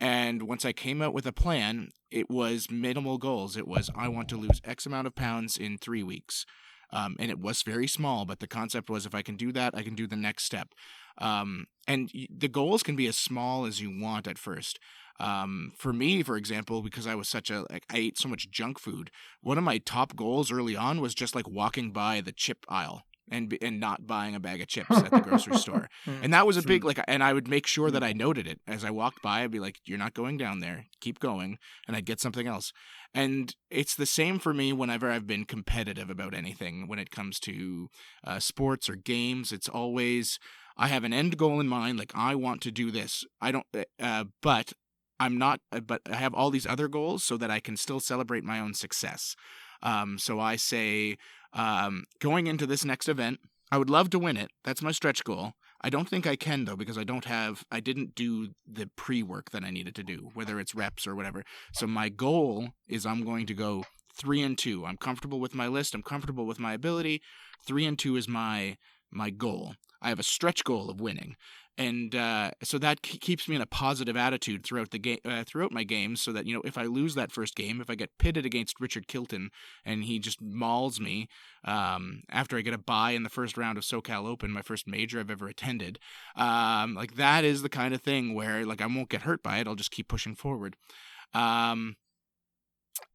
And once I came out with a plan, it was minimal goals. It was I want to lose X amount of pounds in three weeks. Um, and it was very small, but the concept was if I can do that, I can do the next step. Um, and the goals can be as small as you want at first. Um, for me, for example, because I was such a like I ate so much junk food, one of my top goals early on was just like walking by the chip aisle and be- and not buying a bag of chips at the grocery store. And that was a big like and I would make sure that I noted it as I walked by. I'd be like, You're not going down there. Keep going. And I'd get something else. And it's the same for me whenever I've been competitive about anything when it comes to uh, sports or games. It's always I have an end goal in mind. Like I want to do this. I don't, uh, but I'm not. Uh, but I have all these other goals so that I can still celebrate my own success. Um, so I say, um, going into this next event, I would love to win it. That's my stretch goal. I don't think I can though because I don't have I didn't do the pre-work that I needed to do, whether it's reps or whatever. So my goal is I'm going to go 3 and 2. I'm comfortable with my list, I'm comfortable with my ability. 3 and 2 is my my goal. I have a stretch goal of winning and uh, so that keeps me in a positive attitude throughout the game, uh, throughout my games. So that you know, if I lose that first game, if I get pitted against Richard Kilton and he just mauls me um, after I get a bye in the first round of SoCal Open, my first major I've ever attended, um, like that is the kind of thing where like I won't get hurt by it. I'll just keep pushing forward. Um,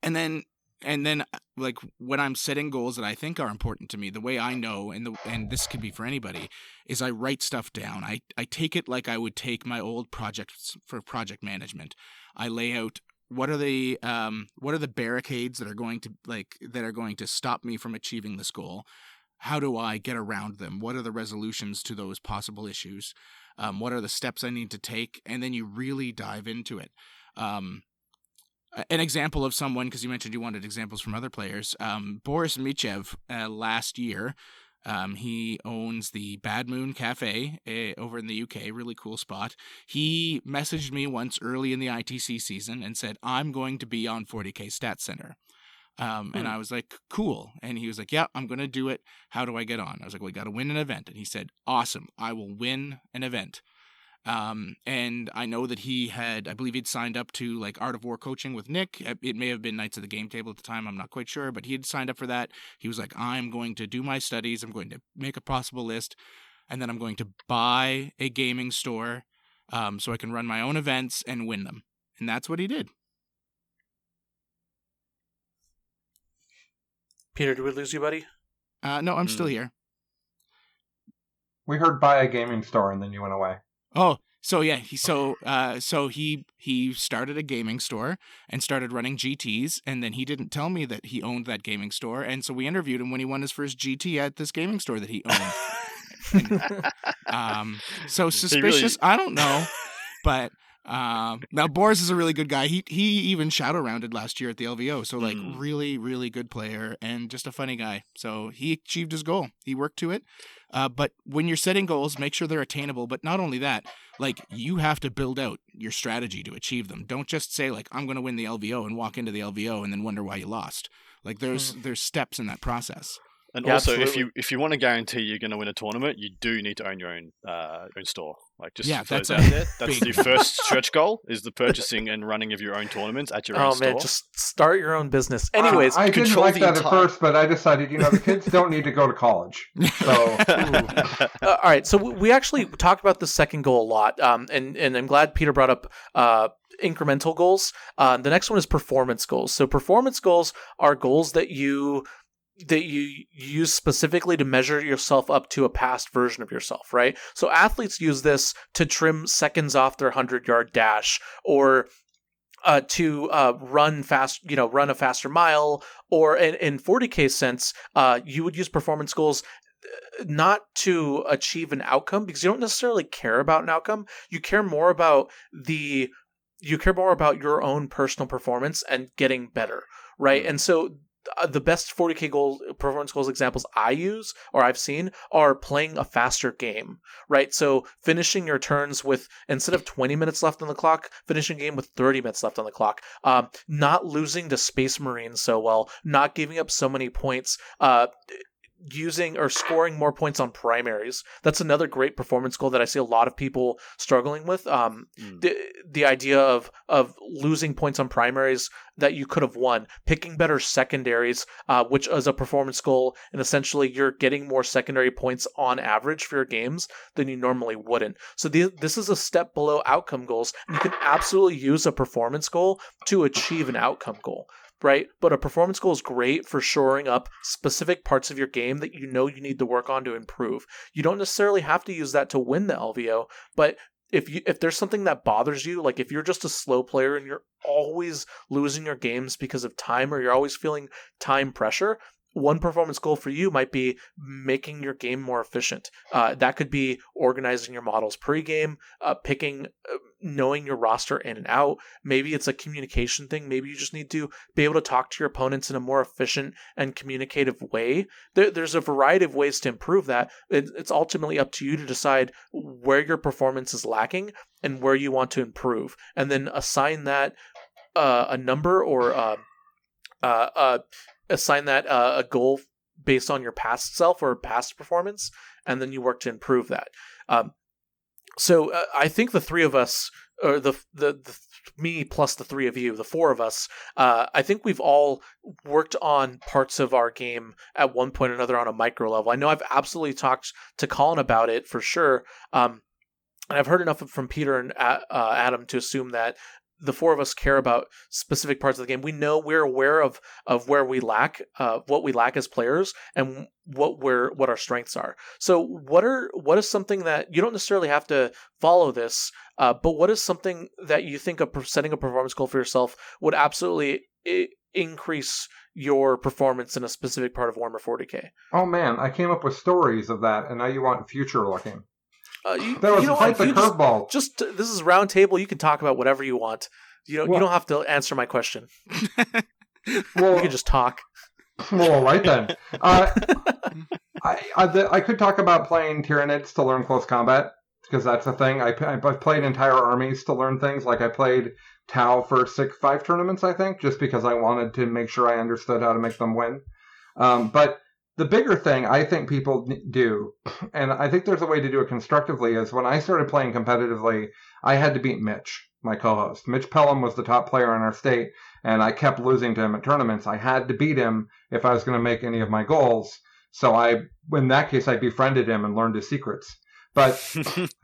and then and then uh, like when i'm setting goals that i think are important to me the way i know and the and this could be for anybody is i write stuff down. I i take it like i would take my old projects for project management. I lay out what are the um what are the barricades that are going to like that are going to stop me from achieving this goal? How do i get around them? What are the resolutions to those possible issues? Um, what are the steps i need to take? And then you really dive into it. Um, an example of someone because you mentioned you wanted examples from other players. Um, Boris Michev uh, last year. Um, he owns the Bad Moon Cafe uh, over in the UK, really cool spot. He messaged me once early in the ITC season and said, I'm going to be on 40K Stat Center. Um, hmm. And I was like, cool. And he was like, yeah, I'm going to do it. How do I get on? I was like, well, we got to win an event. And he said, awesome. I will win an event. Um, and I know that he had, I believe he'd signed up to like Art of War coaching with Nick. Uh, it may have been Knights of the Game Table at the time. I'm not quite sure, but he had signed up for that. He was like, I'm going to do my studies. I'm going to make a possible list. And then I'm going to buy a gaming store um, so I can run my own events and win them. And that's what he did. Peter, did we lose you, buddy? Uh, no, I'm mm. still hmm. here. We heard buy a gaming store and then you went away. Oh, so yeah, he so uh so he he started a gaming store and started running GTs and then he didn't tell me that he owned that gaming store and so we interviewed him when he won his first GT at this gaming store that he owned. and, um so suspicious, really... I don't know, but um, now Boris is a really good guy. He he even shadow rounded last year at the LVO, so like mm. really really good player and just a funny guy. So he achieved his goal. He worked to it. Uh, but when you're setting goals, make sure they're attainable. But not only that, like you have to build out your strategy to achieve them. Don't just say like I'm going to win the LVO and walk into the LVO and then wonder why you lost. Like there's mm. there's steps in that process. And yeah, also, absolutely. if you if you want to guarantee you're going to win a tournament, you do need to own your own uh, own store. Like just yeah, that's out there. That's the first stretch goal is the purchasing and running of your own tournaments at your oh, own store. Oh man, just start your own business. Anyways, uh, I didn't like that entire... at first, but I decided you know the kids don't need to go to college. So uh, all right, so we actually talked about the second goal a lot, um, and and I'm glad Peter brought up uh, incremental goals. Uh, the next one is performance goals. So performance goals are goals that you that you use specifically to measure yourself up to a past version of yourself, right? So athletes use this to trim seconds off their 100 yard dash or uh, to uh, run fast, you know, run a faster mile, or in, in 40k sense, uh, you would use performance goals uh, not to achieve an outcome because you don't necessarily care about an outcome. You care more about the you care more about your own personal performance and getting better, right? Mm. And so the best 40k goal performance goals examples I use or I've seen are playing a faster game, right? So finishing your turns with instead of 20 minutes left on the clock, finishing game with 30 minutes left on the clock, um, not losing to Space Marines so well, not giving up so many points, uh, using or scoring more points on primaries. That's another great performance goal that I see a lot of people struggling with. Um, mm. the the idea of of losing points on primaries that you could have won, picking better secondaries, uh, which is a performance goal, and essentially you're getting more secondary points on average for your games than you normally wouldn't. So the, this is a step below outcome goals. You can absolutely use a performance goal to achieve an outcome goal right? But a performance goal is great for shoring up specific parts of your game that you know you need to work on to improve. You don't necessarily have to use that to win the LVO, but if you if there's something that bothers you, like if you're just a slow player and you're always losing your games because of time or you're always feeling time pressure, one performance goal for you might be making your game more efficient. Uh, that could be organizing your models pre-game, uh, picking, uh, knowing your roster in and out. Maybe it's a communication thing. Maybe you just need to be able to talk to your opponents in a more efficient and communicative way. There, there's a variety of ways to improve that. It, it's ultimately up to you to decide where your performance is lacking and where you want to improve, and then assign that uh, a number or uh, uh, uh, assign that uh, a goal based on your past self or past performance, and then you work to improve that. Um, so uh, I think the three of us, or the, the the me plus the three of you, the four of us, uh, I think we've all worked on parts of our game at one point or another on a micro level. I know I've absolutely talked to Colin about it for sure. Um, and I've heard enough from Peter and uh, Adam to assume that the four of us care about specific parts of the game. We know we're aware of of where we lack, uh, what we lack as players, and what we're what our strengths are. So, what are what is something that you don't necessarily have to follow this, uh, but what is something that you think of setting a performance goal for yourself would absolutely I- increase your performance in a specific part of Warmer 40k? Oh man, I came up with stories of that, and now you want future looking. Uh, you, That was you know quite what? the You just- curveball. Just, this is a round table. You can talk about whatever you want. You don't, Well- you don't have to answer my question. Well, You can just talk. well, all right then. Uh, I I, the, I could talk about playing Tyranids to learn close combat because that's a thing. I I've played entire armies to learn things. Like I played Tau for six five tournaments, I think, just because I wanted to make sure I understood how to make them win. Um, but the bigger thing I think people do, and I think there's a way to do it constructively, is when I started playing competitively, I had to beat Mitch, my co-host. Mitch Pelham was the top player in our state, and I kept losing to him at tournaments. I had to beat him if I was going to make any of my goals. So I, in that case, I befriended him and learned his secrets. But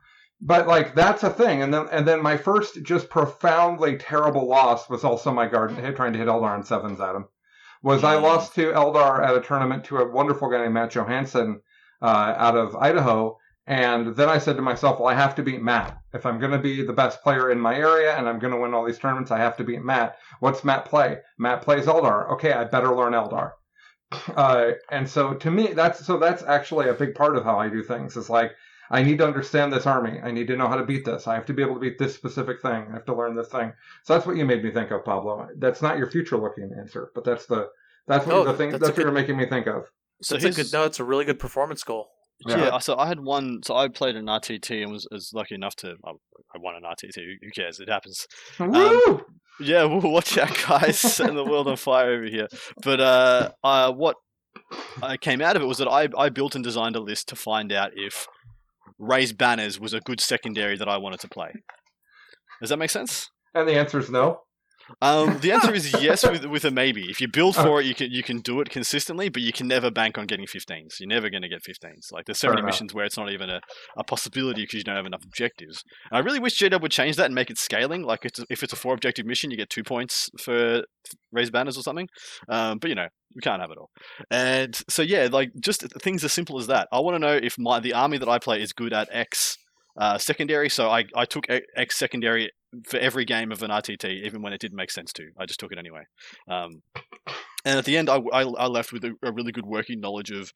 but like that's a thing. And then and then my first just profoundly terrible loss was also my garden trying to hit all on sevens at him. Was I lost to Eldar at a tournament to a wonderful guy named Matt Johansson uh, out of Idaho. And then I said to myself, well, I have to beat Matt. If I'm going to be the best player in my area and I'm going to win all these tournaments, I have to beat Matt. What's Matt play? Matt plays Eldar. Okay, I better learn Eldar. Uh, and so to me, that's so that's actually a big part of how I do things. Is like I need to understand this army. I need to know how to beat this. I have to be able to beat this specific thing. I have to learn this thing. So that's what you made me think of, Pablo. That's not your future looking answer, but that's the that's what Oh, the thing that's that's, what good- you're making me think of. so That's a good. No, it's a really good performance goal. Yeah. Yeah. so I had one. So I played an RTT and was, was lucky enough to. I, I won an RTT. Who who cares? It happens. Woo! Yeah, well, watch out, guys! Setting the world on fire over here. But uh, uh, what I came out of it was that I I built and designed a list to find out if raised banners was a good secondary that I wanted to play. Does that make sense? And the answer is no. Um, the answer is yes, with with a maybe. If you build for it, you can you can do it consistently, but you can never bank on getting 15s. You're never going to get 15s. Like there's so Fair many enough. missions where it's not even a, a possibility because you don't have enough objectives. And I really wish GW would change that and make it scaling. Like it's, if it's a four objective mission, you get two points for raised banners or something. Um, but you know we can't have it all. And so yeah, like just things as simple as that. I want to know if my the army that I play is good at X. Uh, secondary, so I, I took X secondary for every game of an RTT, even when it didn't make sense to. I just took it anyway. Um, and at the end, I, I, I left with a, a really good working knowledge of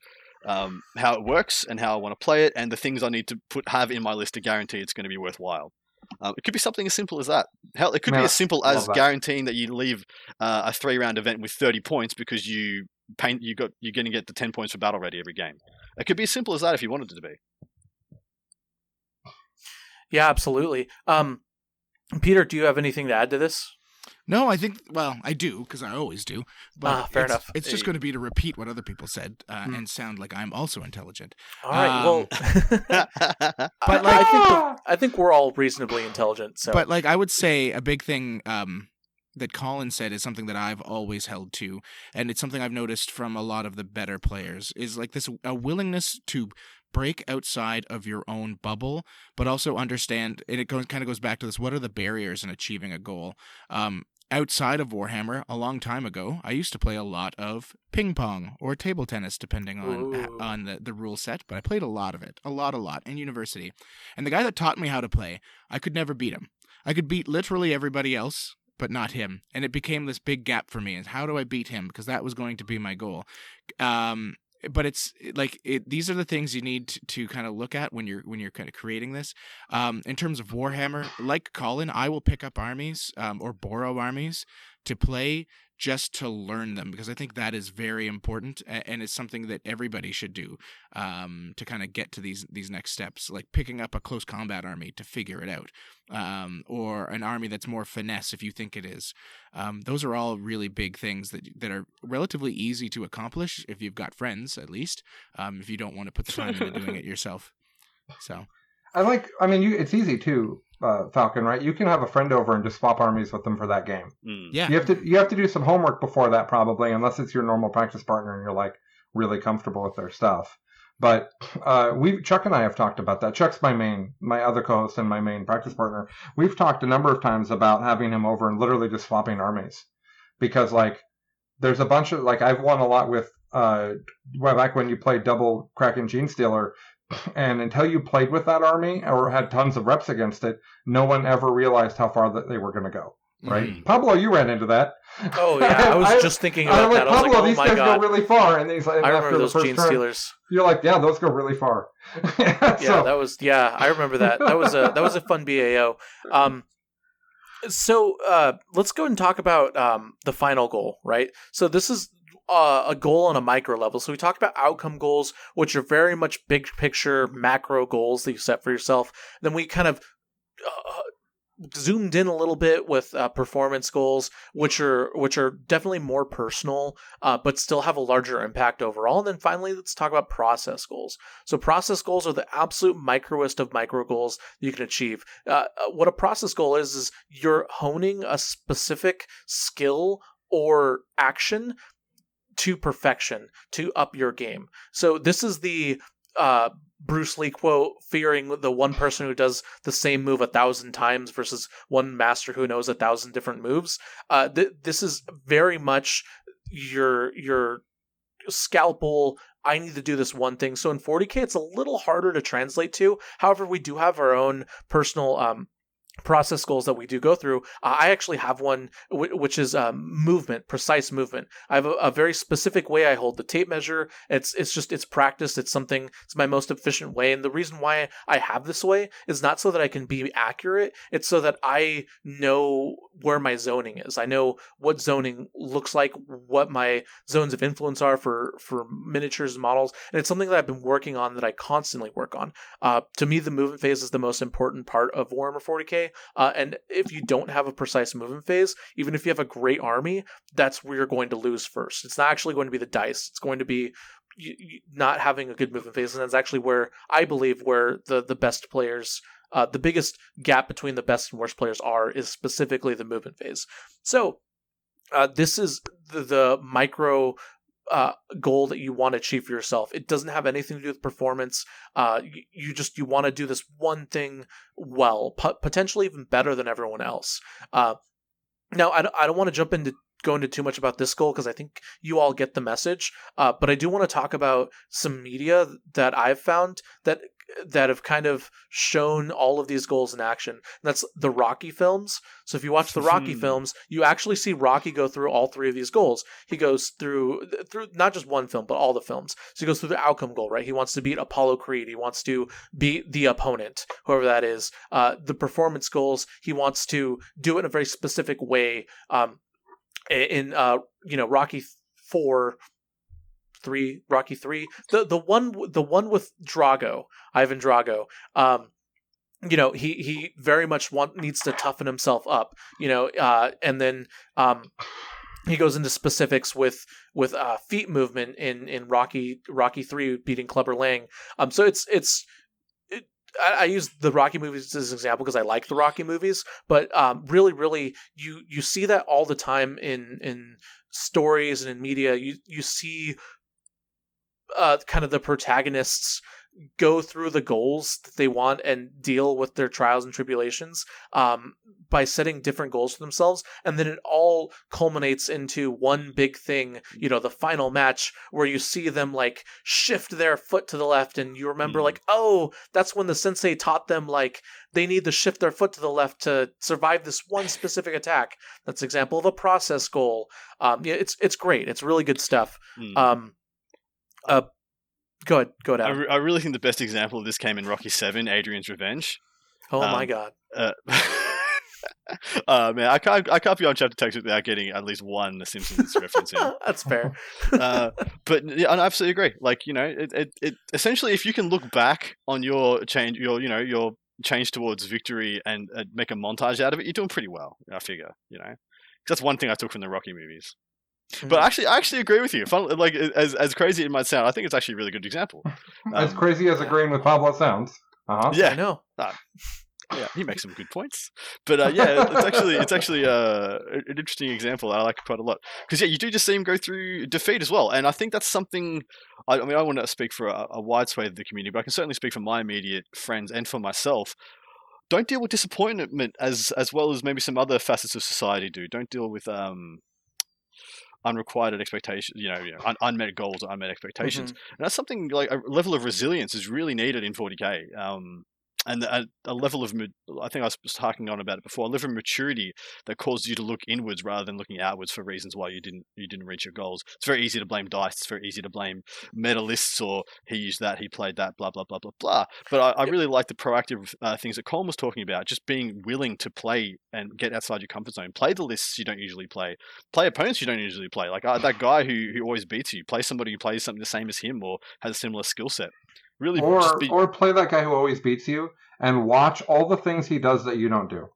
um, how it works and how I want to play it, and the things I need to put have in my list to guarantee it's going to be worthwhile. Um, it could be something as simple as that. Hell, it could be as simple as that. guaranteeing that you leave uh, a three round event with thirty points because you paint you got you're going to get the ten points for battle ready every game. It could be as simple as that if you wanted it to be. Yeah, absolutely. Um, Peter, do you have anything to add to this? No, I think. Well, I do because I always do. But Ah, fair it's, enough. It's just going to be to repeat what other people said uh, Hmm. and sound like I'm also intelligent. All right. well, But, but like- I think we're- I think we're all reasonably intelligent. So, But like I would say, a big thing um, that Colin said is something that I've always held to, and it's something I've noticed from a lot of the better players is like this a willingness to break outside of your own bubble, but also understand. And it goes, kind of goes back to this: what are the barriers in achieving a goal? Um, outside of Warhammer, a long time ago, I used to play a lot of ping pong or table tennis, depending on Ooh. on the, the rule set. But I played a lot of it, a lot, a lot in university. And the guy that taught me how to play, I could never beat him. I could beat literally everybody else but not him. And it became this big gap for me. And how do I beat him? Because that was going to be my goal. Um, but it's like it, these are the things you need to, to kind of look at when you're when you're kind of creating this. Um, in terms of Warhammer, like Colin, I will pick up armies um, or borrow armies to play just to learn them because I think that is very important and it's something that everybody should do um, to kind of get to these these next steps, like picking up a close combat army to figure it out, um, or an army that's more finesse if you think it is. Um, those are all really big things that that are relatively easy to accomplish if you've got friends, at least. Um, if you don't want to put the time into doing it yourself, so. I like. I mean, you, it's easy too uh, Falcon, right? You can have a friend over and just swap armies with them for that game. Mm. Yeah, You have to you have to do some homework before that probably, unless it's your normal practice partner and you're like really comfortable with their stuff. But uh, we Chuck and I have talked about that. Chuck's my main, my other co-host and my main practice partner. We've talked a number of times about having him over and literally just swapping armies, because like there's a bunch of like I've won a lot with uh well, back when you played double Kraken Gene Stealer, and until you played with that army or had tons of reps against it, no one ever realized how far that they were going to go. Right, Mhm. Pablo, you ran into that. Oh yeah, I was I- just thinking about like, that. I was Pablo, like, oh these guys god, go really far, and he's like, I after remember those Gene turn, Stealers. You're like, yeah, those go really far. Yeah, so, that was yeah, I remember that. That was a that was a fun BAO. Um, so uh, let's go and talk about um, the final goal, right? So this is uh, a goal on a micro level. So we talked about outcome goals, which are very much big picture macro goals that you set for yourself. Then we kind of uh, zoomed in a little bit with uh, performance goals, which are which are definitely more personal, uh, but still have a larger impact overall. And then finally, let's talk about process goals. So process goals are the absolute microest of micro goals you can achieve. Uh, uh, what a process goal is is you're honing a specific skill or action to perfection to up your game. So this is the uh, Bruce Lee quote, fearing the one person who does the same move a thousand times versus one master who knows a thousand different moves. Uh, th- this is very much your your scalpel. I need to do this one thing. So in 40k, it's a little harder to translate to. However, we do have our own personal um, process goals that we do go through. Uh, I actually have one which is um, movement, precise movement. I have a, a very specific way I hold the tape measure. It's it's just it's practiced. It's something. It's my most efficient way. And the reason why I have this way is not so that I can be accurate. It's so that I know where my zoning is. I know what zoning looks like, what my zones of influence are for for miniatures and models, and it's something that I've been working on that I constantly work on. Uh, to me, the movement phase is the most important part of Warhammer 40k. Uh, and if you don't have a precise movement phase, even if you have a great army, that's where you're going to lose first. It's not actually going to be the dice. It's going to be you, you not having a good movement phase, and that's actually where I believe where the the best players. Uh, the biggest gap between the best and worst players are is specifically the movement phase. So, uh, this is the, the micro uh, goal that you want to achieve for yourself. It doesn't have anything to do with performance. Uh, you, you just you want to do this one thing well, po- potentially even better than everyone else. Uh, now, I don't, I don't want to jump into go into too much about this goal because I think you all get the message. Uh, but I do want to talk about some media that I've found that that have kind of shown all of these goals in action. And that's the Rocky films. So if you watch the Rocky Hmm. films, you actually see Rocky go through all three of these goals. He goes through through not just one film, but all the films. So he goes through the outcome goal, right? He wants to beat Apollo Creed. He wants to beat the opponent, whoever that is. Uh, the performance goals, he wants to do it in a very specific way. Um, in uh, you know Rocky four three rocky three the the one the one with drago ivan drago um you know he he very much want needs to toughen himself up you know uh and then um he goes into specifics with with uh feet movement in in rocky rocky 3 beating clubber lang um so it's it's I, I use the Rocky movies as an example because I like the Rocky movies, but um, really, really, you you see that all the time in in stories and in media. You you see uh, kind of the protagonists go through the goals that they want and deal with their trials and tribulations um, by setting different goals for themselves. And then it all culminates into one big thing, you know, the final match where you see them like shift their foot to the left. And you remember, Mm. like, oh, that's when the sensei taught them, like, they need to shift their foot to the left to survive this one specific attack. That's example of a process goal. Um, yeah, it's it's great. It's really good stuff. Mm. Um, uh, go ahead, go ahead. I, re- I really think the best example of this came in Rocky Seven, Adrian's Revenge. oh my um, god. Uh, uh, man, I can't I can't be on Chapter Tactics without getting at least one Simpsons reference in. That's fair. uh, but yeah, I absolutely agree. Like you know, it, it, it essentially if you can look back on your change, your you know your change towards victory and uh, make a montage out of it, you're doing pretty well. I figure, you know, that's one thing I took from the Rocky movies. But actually, I actually agree with you. Fun, like as as crazy it might sound, I think it's actually a really good example. as Um, crazy as agreeing with Pablo sounds. Uh-huh. I Yeah, know. yeah, he makes some good points. But uh, yeah, it's actually it's actually uh, an interesting example. I like quite a lot because yeah, you do just see him go through defeat as well, and I think that's something. I, I mean, I want to speak for a, a wide swathe of the community, but I can certainly speak for my immediate friends and for myself. Don't deal with disappointment as as well as maybe some other facets of society do. Don't deal with um unrequited expectations, you know, you know un- unmet goals or unmet expectations. Mm-hmm. And that's something like a level of resilience is really needed in 40k. Um, and a, a level of, I think I was talking on about it before, a level of maturity that causes you to look inwards rather than looking outwards for reasons why you didn't you didn't reach your goals. It's very easy to blame dice. It's very easy to blame medalists or he used that, he played that, blah blah blah blah blah. But I, I really like the proactive uh, things that Colin was talking about. Just being willing to play and get outside your comfort zone. Play the lists you don't usually play. Play opponents you don't usually play. Like uh, that guy who who always beats you. Play somebody who plays something the same as him or has a similar skill set. Really, Or just be, or play that guy who always beats you and watch all the things he does that you don't do.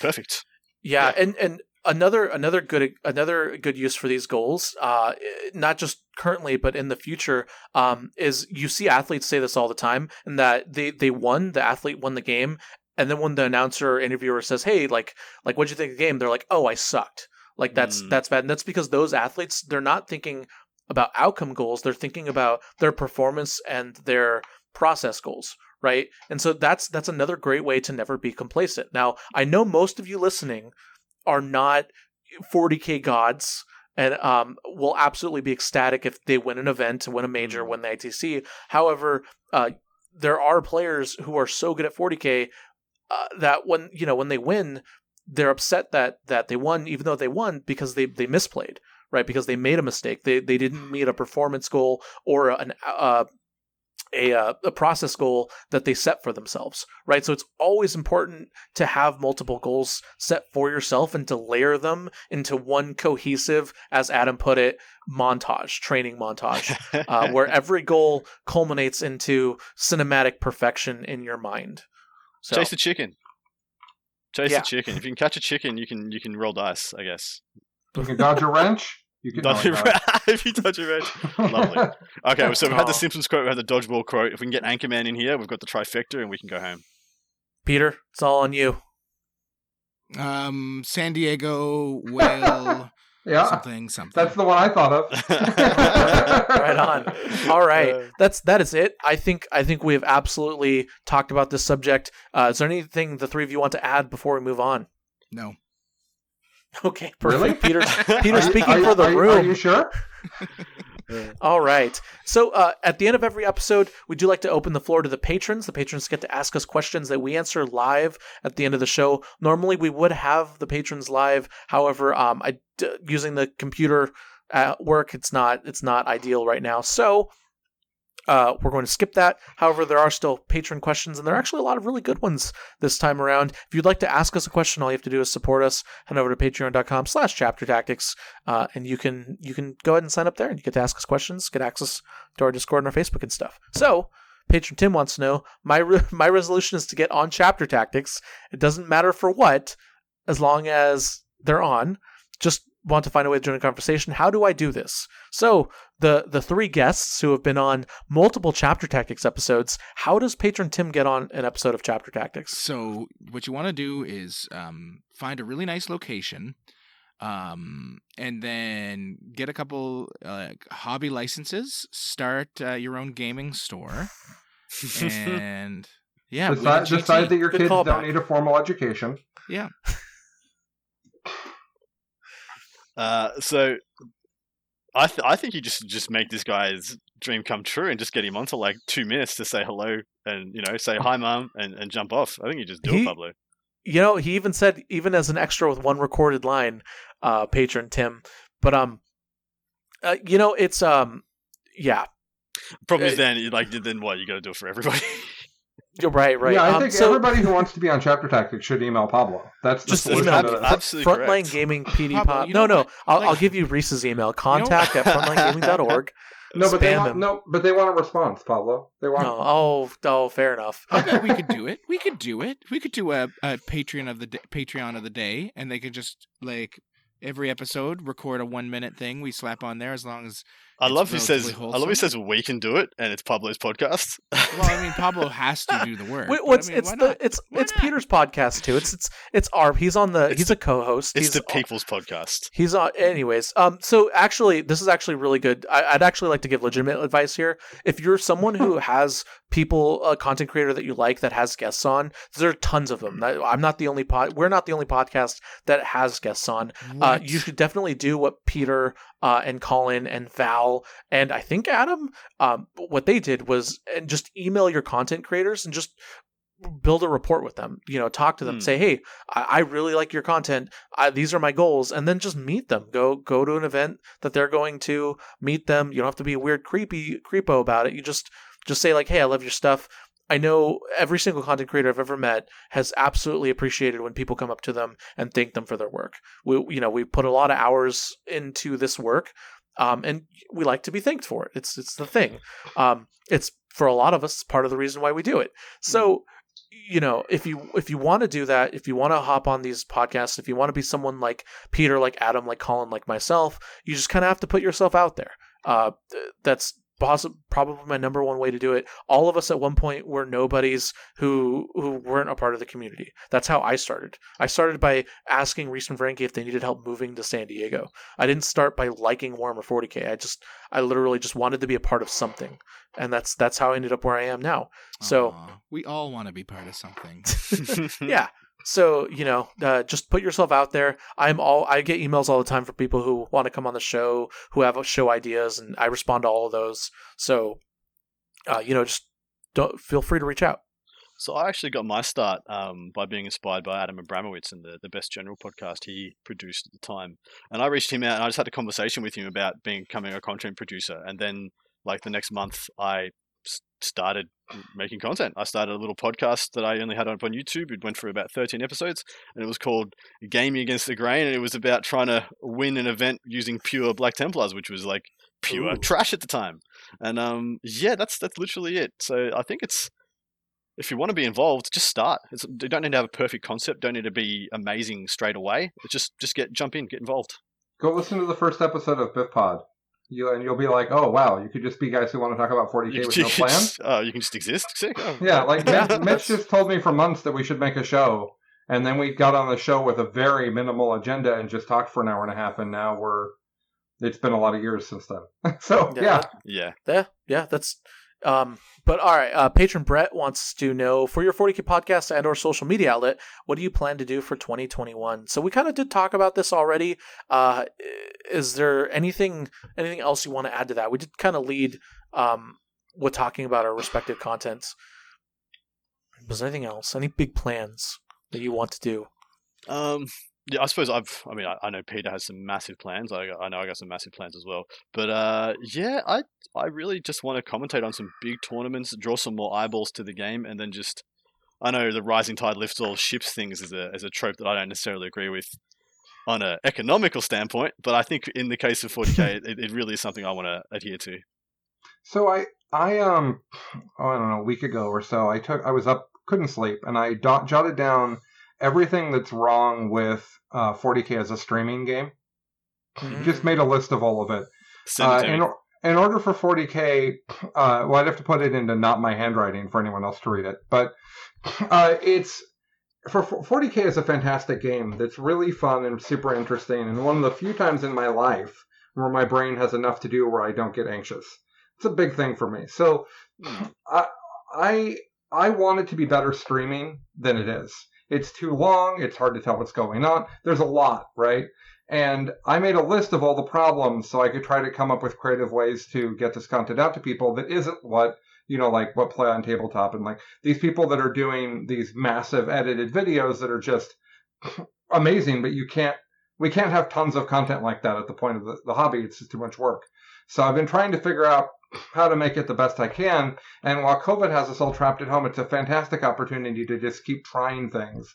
perfect. Yeah, and and another another good another good use for these goals, uh, not just currently but in the future, um, is you see athletes say this all the time, and that they they won, the athlete won the game, and then when the announcer or interviewer says, "Hey, like like what'd you think of the game?" They're like, "Oh, I sucked." Like that's Mm. that's bad, and that's because those athletes they're not thinking about outcome goals; they're thinking about their performance and their process goals right? And so that's that's another great way to never be complacent. Now i know most of you listening are not 40k gods and um, will absolutely be ecstatic if they win an event, win a major, win the ITC. However, uh, there are players who are so good at 40k uh, that when you know when they win, they're upset that that they won, even though they won because they they misplayed, right? Because they made a mistake. They they didn't meet a performance goal or an uh, a uh, a process goal that they set for themselves, right? So it's always important to have multiple goals set for yourself and to layer them into one cohesive, as Adam put it, montage, training montage, uh, where every goal culminates into cinematic perfection in your mind. So, Chase the chicken. Chase Yeah. the chicken. If you can catch a chicken, you can you can roll dice. I guess. You can dodge a wrench. You can Dodge no, a wait, if you dodge a wrench. Lovely. Okay, so we've had the Simpsons quote, we've had the dodgeball quote. If we can get Anchorman in here, we've got the trifecta, and we can go home. Peter, it's all on you. Um, San Diego whale yeah, something something. that's the one I thought of. right on. All right, Uh, that's that is it. I think I think we have absolutely talked about this subject. Uh, is there anything the three of you want to add before we move on? no. Okay, perfect. Really? Peter, Peter you- speaking you- for the are you- room. Are you sure? All right. So uh, at the end of every episode, we do like to open the floor to the patrons. The patrons get to ask us questions that we answer live at the end of the show. Normally, we would have the patrons live. However, um, I d- using the computer at work, it's not it's not ideal right now. So. Uh, we're going to skip that. However, there are still patron questions, and there are actually a lot of really good ones this time around. If you'd like to ask us a question, all you have to do is support us. Head over to patreon.com slash chapter tactics uh, and you can you can go ahead and sign up there and you get to ask us questions get access to our discord and our facebook and stuff so patron tim wants to know my re- my resolution is to get on chapter tactics it doesn't matter for what as long as they're on just want to find a way to join a conversation how do i do this so the the three guests who have been on multiple chapter tactics episodes how does patron tim get on an episode of chapter tactics So what you want to do is um, find a really nice location, um, and then get a couple uh, hobby licenses, start uh, your own gaming store, and yeah, win a decide, decide that your Good kids don't need a formal education. yeah. Uh, so I th- I think you just just make this guy's dream come true and just get him onto like two minutes to say hello and you know say hi mom and, and jump off. I think you just do He- it, Pablo. You know, he even said even as an extra with one recorded line, uh, patron Tim. But um, uh, you know, it's um, yeah, Problem is Uh, then you like then what you got to do it for everybody. you're right, right. Yeah, I um, think so everybody who wants to be on Chapter Tactics should email Pablo. That's the Just solution email to me. Absolutely Frontline correct. Gaming PD Pablo, Pod. No, no, what? I'll, Like- I'll give you Reece's email. Contact at frontlinegaming.org. No, but they want, him. no, but they want a response, Pablo. They want. No, oh, oh, fair enough. Okay, we could do it. We could do it. We could do a, a Patreon of the d- Patreon of the day, and they could just like every episode record a one minute thing we slap on there as long as I It's love he says relatively I love he says we can do it and it's Pablo's podcast. well, I mean Pablo has to do the work. Wait, what's I mean, it's the it's Why it's not? Peter's podcast too. It's it's it's our he's on the It's he's the- a co-host. it's he's the people's podcast. He's on, anyways. Um, so actually, this is actually really good. I, I'd actually like to give legitimate advice here. If you're someone who has people, a content creator that you like that has guests on, there are tons of them. I'm not the only pod. We're not the only podcast that has guests on. Uh, you should definitely do what Peter uh, and Colin and Val and I think Adam, um, what they did was and just email your content creators and just build a report with them. You know, talk to them, Hmm. say, "Hey, I, I really like your content. I, these are my goals," and then just meet them. Go go to an event that they're going to. Meet them. You don't have to be a weird creepy creepo about it. You just just say like, "Hey, I love your stuff." I know every single content creator I've ever met has absolutely appreciated when people come up to them and thank them for their work. We, you know, we put a lot of hours into this work, um, and we like to be thanked for it. It's it's the thing. Um, it's for a lot of us part of the reason why we do it. So, you know, if you if you want to do that, if you want to hop on these podcasts, if you want to be someone like Peter, like Adam, like Colin, like myself, you just kind of have to put yourself out there. Uh, that's probably my number one way to do it. All of us at one point were nobodies who who weren't a part of the community. That's how I started. I started by asking Reece and Frankie if they needed help moving to San Diego. I didn't start by liking Warhammer 40k. I just I literally just wanted to be a part of something, and that's that's how I ended up where I am now. So we all want to be part of something. yeah. So you know, uh, just put yourself out there. I'm all I get emails all the time from people who want to come on the show, who have show ideas, and I respond to all of those. So, uh, you know, just don't feel free to reach out. So I actually got my start um, by being inspired by Adam Abramowitz and the, the Best General podcast he produced at the time. And I reached him out and I just had a conversation with him about being, becoming a content producer. And then, like the next month, I started making content. I started a little podcast that I only had up on YouTube. It went for about 13 episodes and it was called Gaming Against the Grain. And it was about trying to win an event using pure Black Templars, which was like pure Ooh. trash at the time. And um, yeah, that's that's literally it. So I think it's if you want to be involved, just start. It's, you don't need to have a perfect concept. Don't need to be amazing straight away. It's just just get jump in, get involved. Go listen to the first episode of Biff Pod. You and you'll be like, oh wow, you could just be guys who want to talk about 40k You, with you no plan. just, oh, you can just exist. Sick. Oh, Yeah, like Mitch, Mitch just told me for months that we should make a show, and then we got on the show with a very minimal agenda and just talked for an hour and a half, and now we're. It's been a lot of years since then. so Yeah, yeah, yeah. Yeah, yeah, that's. Um, but all right, uh, patron Brett wants to know for your 40k podcast and or social media outlet, what do you plan to do for 2021? So we kind of did talk about this already. Uh, is there anything anything else you want to add to that? We did kind of lead um with talking about our respective contents. Was anything else? Any big plans that you want to do? Um, yeah, I suppose I've. I mean, I, I know Peter has some massive plans. I, I know I got some massive plans as well. But uh, yeah, I I really just want to commentate on some big tournaments, draw some more eyeballs to the game, and then just. I know the rising tide lifts all ships things is a as a trope that I don't necessarily agree with on an economical standpoint, but I think in the case of 40k, it, it really is something I want to adhere to. So I I um oh, I don't know a week ago or so I took I was up couldn't sleep and I dot, jotted down everything that's wrong with uh, 40k as a streaming game. Just made a list of all of it. Uh, in, in order for 40k, uh, well, I'd have to put it into not my handwriting for anyone else to read it, but uh, it's for 40k is a fantastic game that's really fun and super interesting, and one of the few times in my life where my brain has enough to do where I don't get anxious. It's a big thing for me. So I I I want it to be better streaming than it is. It's too long. It's hard to tell what's going on. There's a lot, right? And I made a list of all the problems so I could try to come up with creative ways to get this content out to people that isn't what, you know, like what play on tabletop and like these people that are doing these massive edited videos that are just amazing, but you can't, we can't have tons of content like that at the point of the, the hobby. It's just too much work. So I've been trying to figure out how to make it the best I can. And while COVID has us all trapped at home, it's a fantastic opportunity to just keep trying things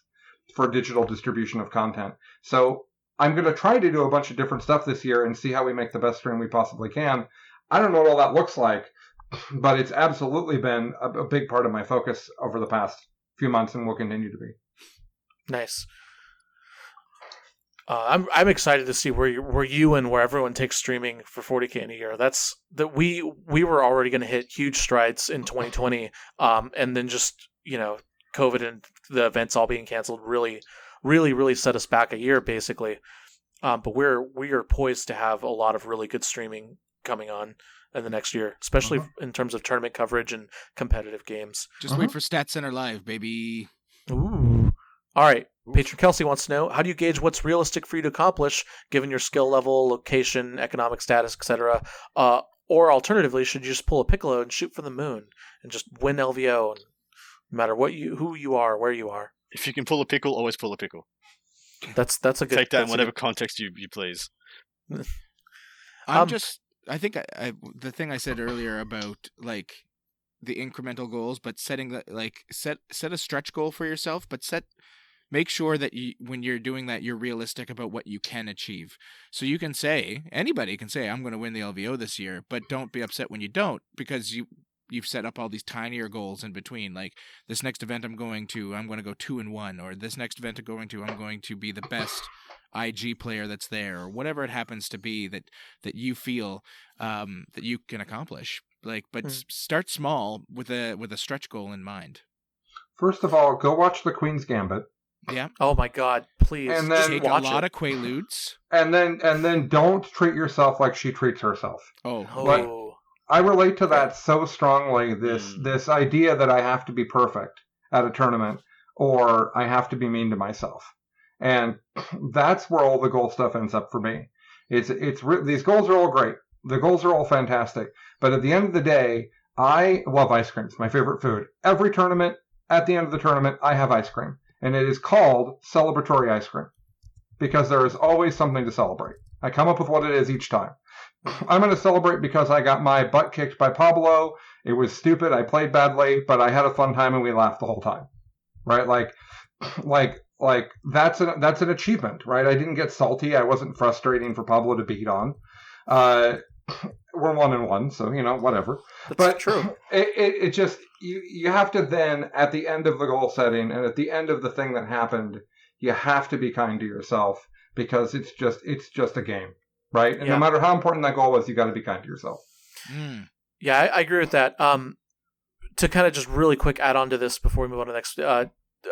for digital distribution of content. So I'm going to try to do a bunch of different stuff this year and see how we make the best stream we possibly can. I don't know what all that looks like, but it's absolutely been a, a big part of my focus over the past few months and will continue to be. Nice. Uh, I'm I'm excited to see where you, where you and where everyone takes streaming for 40k in a year. That's that we we were already going to hit huge strides in 2020, um, and then just you know COVID and the events all being canceled really really really set us back a year basically. Um, but we're we are poised to have a lot of really good streaming coming on in the next year, especially Uh-huh. in terms of tournament coverage and competitive games. Just Uh-huh. wait for Stat Center Live, baby. Ooh. All right. Patron Kelsey wants to know how do you gauge what's realistic for you to accomplish given your skill level, location, economic status, etc. Uh, or alternatively, should you just pull a piccolo and shoot for the moon and just win LVO, and no matter what you, who you are, where you are? If you can pull a pickle, always pull a pickle. That's that's a good. Take that in whatever good- context you, you please. I'm Um, just. I think I, I the thing I said earlier about like the incremental goals, but setting the like set set a stretch goal for yourself, but set make sure that you when you're doing that you're realistic about what you can achieve. So you can say anybody can say I'm going to win the LVO this year, but don't be upset when you don't because you you've set up all these tinier goals in between like this next event I'm going to I'm going to go 2 and 1 or this next event I'm going to I'm going to be the best IG player that's there or whatever it happens to be that that you feel um, that you can accomplish. Like, but Mm. start small with a with a stretch goal in mind. First of all, go watch The Queen's Gambit. Yeah, Oh my God! Please And just then- take a lot it. of quaaludes. And then and then don't treat yourself like she treats herself. Oh, Oh, I relate to that so strongly. This Mm. this idea that I have to be perfect at a tournament, or I have to be mean to myself, and that's where all the goal stuff ends up for me. It's it's re- these goals are all great. The goals are all fantastic, but at the end of the day, I love ice cream. It's my favorite food. Every tournament, at the end of the tournament, I have ice cream, and it is called celebratory ice cream because there is always something to celebrate. I come up with what it is each time. I'm going to celebrate because I got my butt kicked by Pablo. It was stupid. I played badly, but I had a fun time and we laughed the whole time. Right? Like, like, like that's an that's an achievement, right? I didn't get salty. I wasn't frustrating for Pablo to beat on. Uh, we're one and one, so you know whatever. that's But true. It, it it just you you have to then at the end of the goal setting and at the end of the thing that happened, you have to be kind to yourself because it's just it's just a game, right? And Yeah. no matter how important that goal was, you got to be kind to yourself. Mm. Yeah, I, I agree with that. Um, to kind of just really quick add on to this before we move on to the next, uh,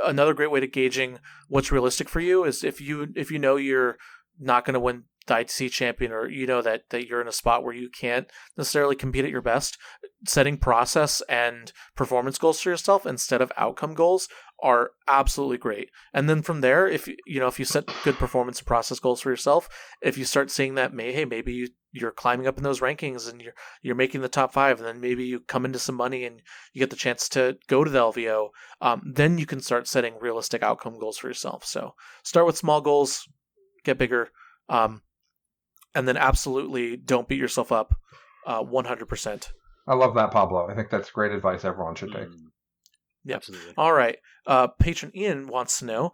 another great way to gauging what's realistic for you is if you if you know you're not going to win ITC champion or you know that that you're in a spot where you can't necessarily compete at your best, setting process and performance goals for yourself instead of outcome goals are absolutely great. And then from there, if you know if you set good performance and process goals for yourself, if you start seeing that, may hey maybe you you're climbing up in those rankings and you're you're making the top five, and then maybe you come into some money and you get the chance to go to the LVO. Um, then you can start setting realistic outcome goals for yourself. So start with small goals, get bigger, um, and then absolutely don't beat yourself up. uh, One hundred percent. I love that, Pablo. I think that's great advice everyone should take. Mm. Yep. Absolutely. All right. Uh, patron Ian wants to know.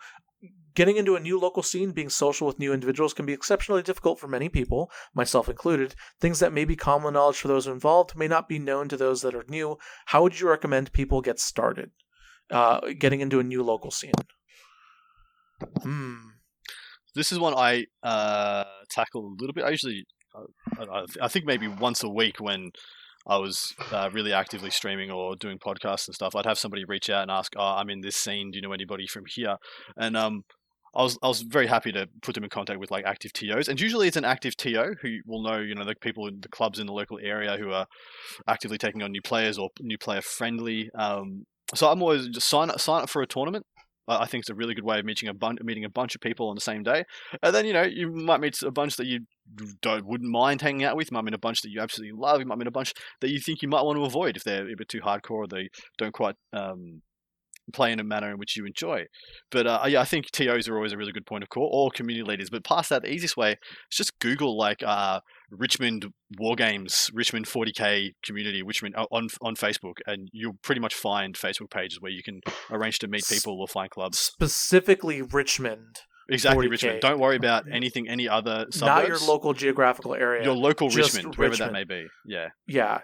Getting into a new local scene, being social with new individuals can be exceptionally difficult for many people, myself included. Things that may be common knowledge for those involved may not be known to those that are new. How would you recommend people get started uh, getting into a new local scene? Hmm. This is one I uh, tackle a little bit. I usually, I, I think maybe once a week when I was uh, really actively streaming or doing podcasts and stuff, I'd have somebody reach out and ask, "Oh, I'm in this scene. Do you know anybody from here?" And um, I was I was very happy to put them in contact with like active TOs, and usually it's an active TO who will know you know the people in the clubs in the local area who are actively taking on new players or new player friendly. Um, so I'm always just sign sign up for a tournament. I think it's a really good way of meeting a bunch meeting a bunch of people on the same day, and then you know you might meet a bunch that you don't wouldn't mind hanging out with. You might meet a bunch that you absolutely love. You might meet a bunch that you think you might want to avoid if they're a bit too hardcore or they don't quite um, play in a manner in which you enjoy. But uh, yeah, I think TOs are always a really good point of call, or community leaders. But past that, the easiest way is just Google like uh, Richmond War Games, Richmond 40k community, Richmond on on Facebook, and you'll pretty much find Facebook pages where you can arrange to meet people or find clubs. Specifically, Richmond. Exactly, 40K. Richmond. Don't worry about anything, any other suburbs. Not your local geographical area. Your local just Richmond, wherever that may be. Yeah. yeah,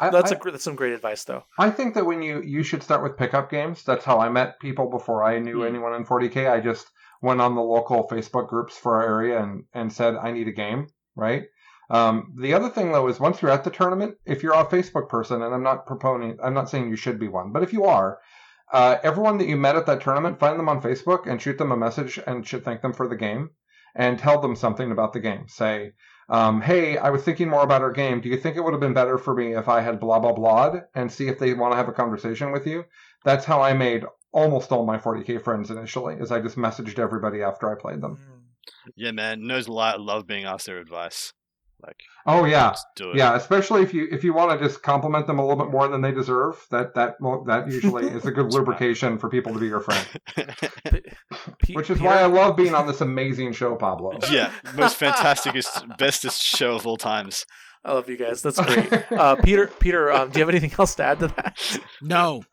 I, that's I, a that's some great advice though. I think that when you you should start with pickup games. That's how I met people before I knew Hmm. anyone in 40k. I just went on the local Facebook groups for our area and and said I need a game. Right. Um, the other thing though is once you're at the tournament, if you're a Facebook person, and I'm not proponing, I'm not saying you should be one, but if you are, uh, everyone that you met at that tournament, find them on Facebook and shoot them a message and should thank them for the game, and tell them something about the game. Say, um, hey, I was thinking more about our game. Do you think it would have been better for me if I had blah blah blah and see if they want to have a conversation with you? That's how I made almost all my 40k friends initially. Is I just messaged everybody after I played them. Yeah, man. Knows a lot. Love being asked their advice. Like, Oh yeah, do it. yeah. Especially if you if you want to just compliment them a little bit more than they deserve. That that well, that usually is a good lubrication for people to be your friend. Pe- Which is Peter- why I love being on this amazing show, Pablo. yeah, most fantasticest, bestest show of all times. I love you guys. That's great. Uh, Peter, Peter, um, do you have anything else to add to that? No.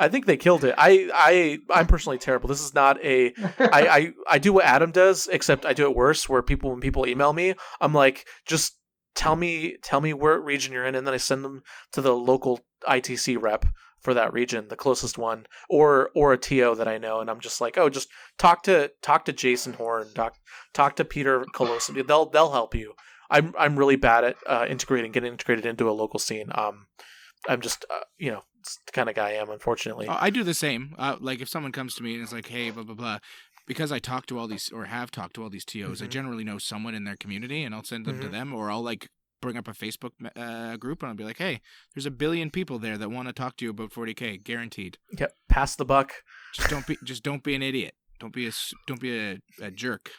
I think they killed it. I, I, I'm personally terrible. This is not a. I, I, I do what Adam does, except I do it worse. Where people, when people email me, I'm like, just tell me, tell me where region you're in, and then I send them to the local ITC rep for that region, the closest one, or or a TO that I know, and I'm just like, oh, just talk to talk to Jason Horn, talk talk to Peter Colosi. They'll they'll help you. I'm I'm really bad at uh, integrating, getting integrated into a local scene. Um, I'm just uh, you know kind of guy I am, unfortunately. Uh, I do the same. Uh, like if someone comes to me and is like, "Hey, blah blah blah," because I talk to all these or have talked to all these TOs, I Mhm. generally know someone in their community, and I'll send them to Mhm. them, or I'll like bring up a Facebook uh, group and I'll be like, "Hey, there's a billion people there that want to talk to you about 40k, guaranteed. Yep, pass the buck. Just don't be, just don't be an idiot. Don't be a don't be a, a jerk.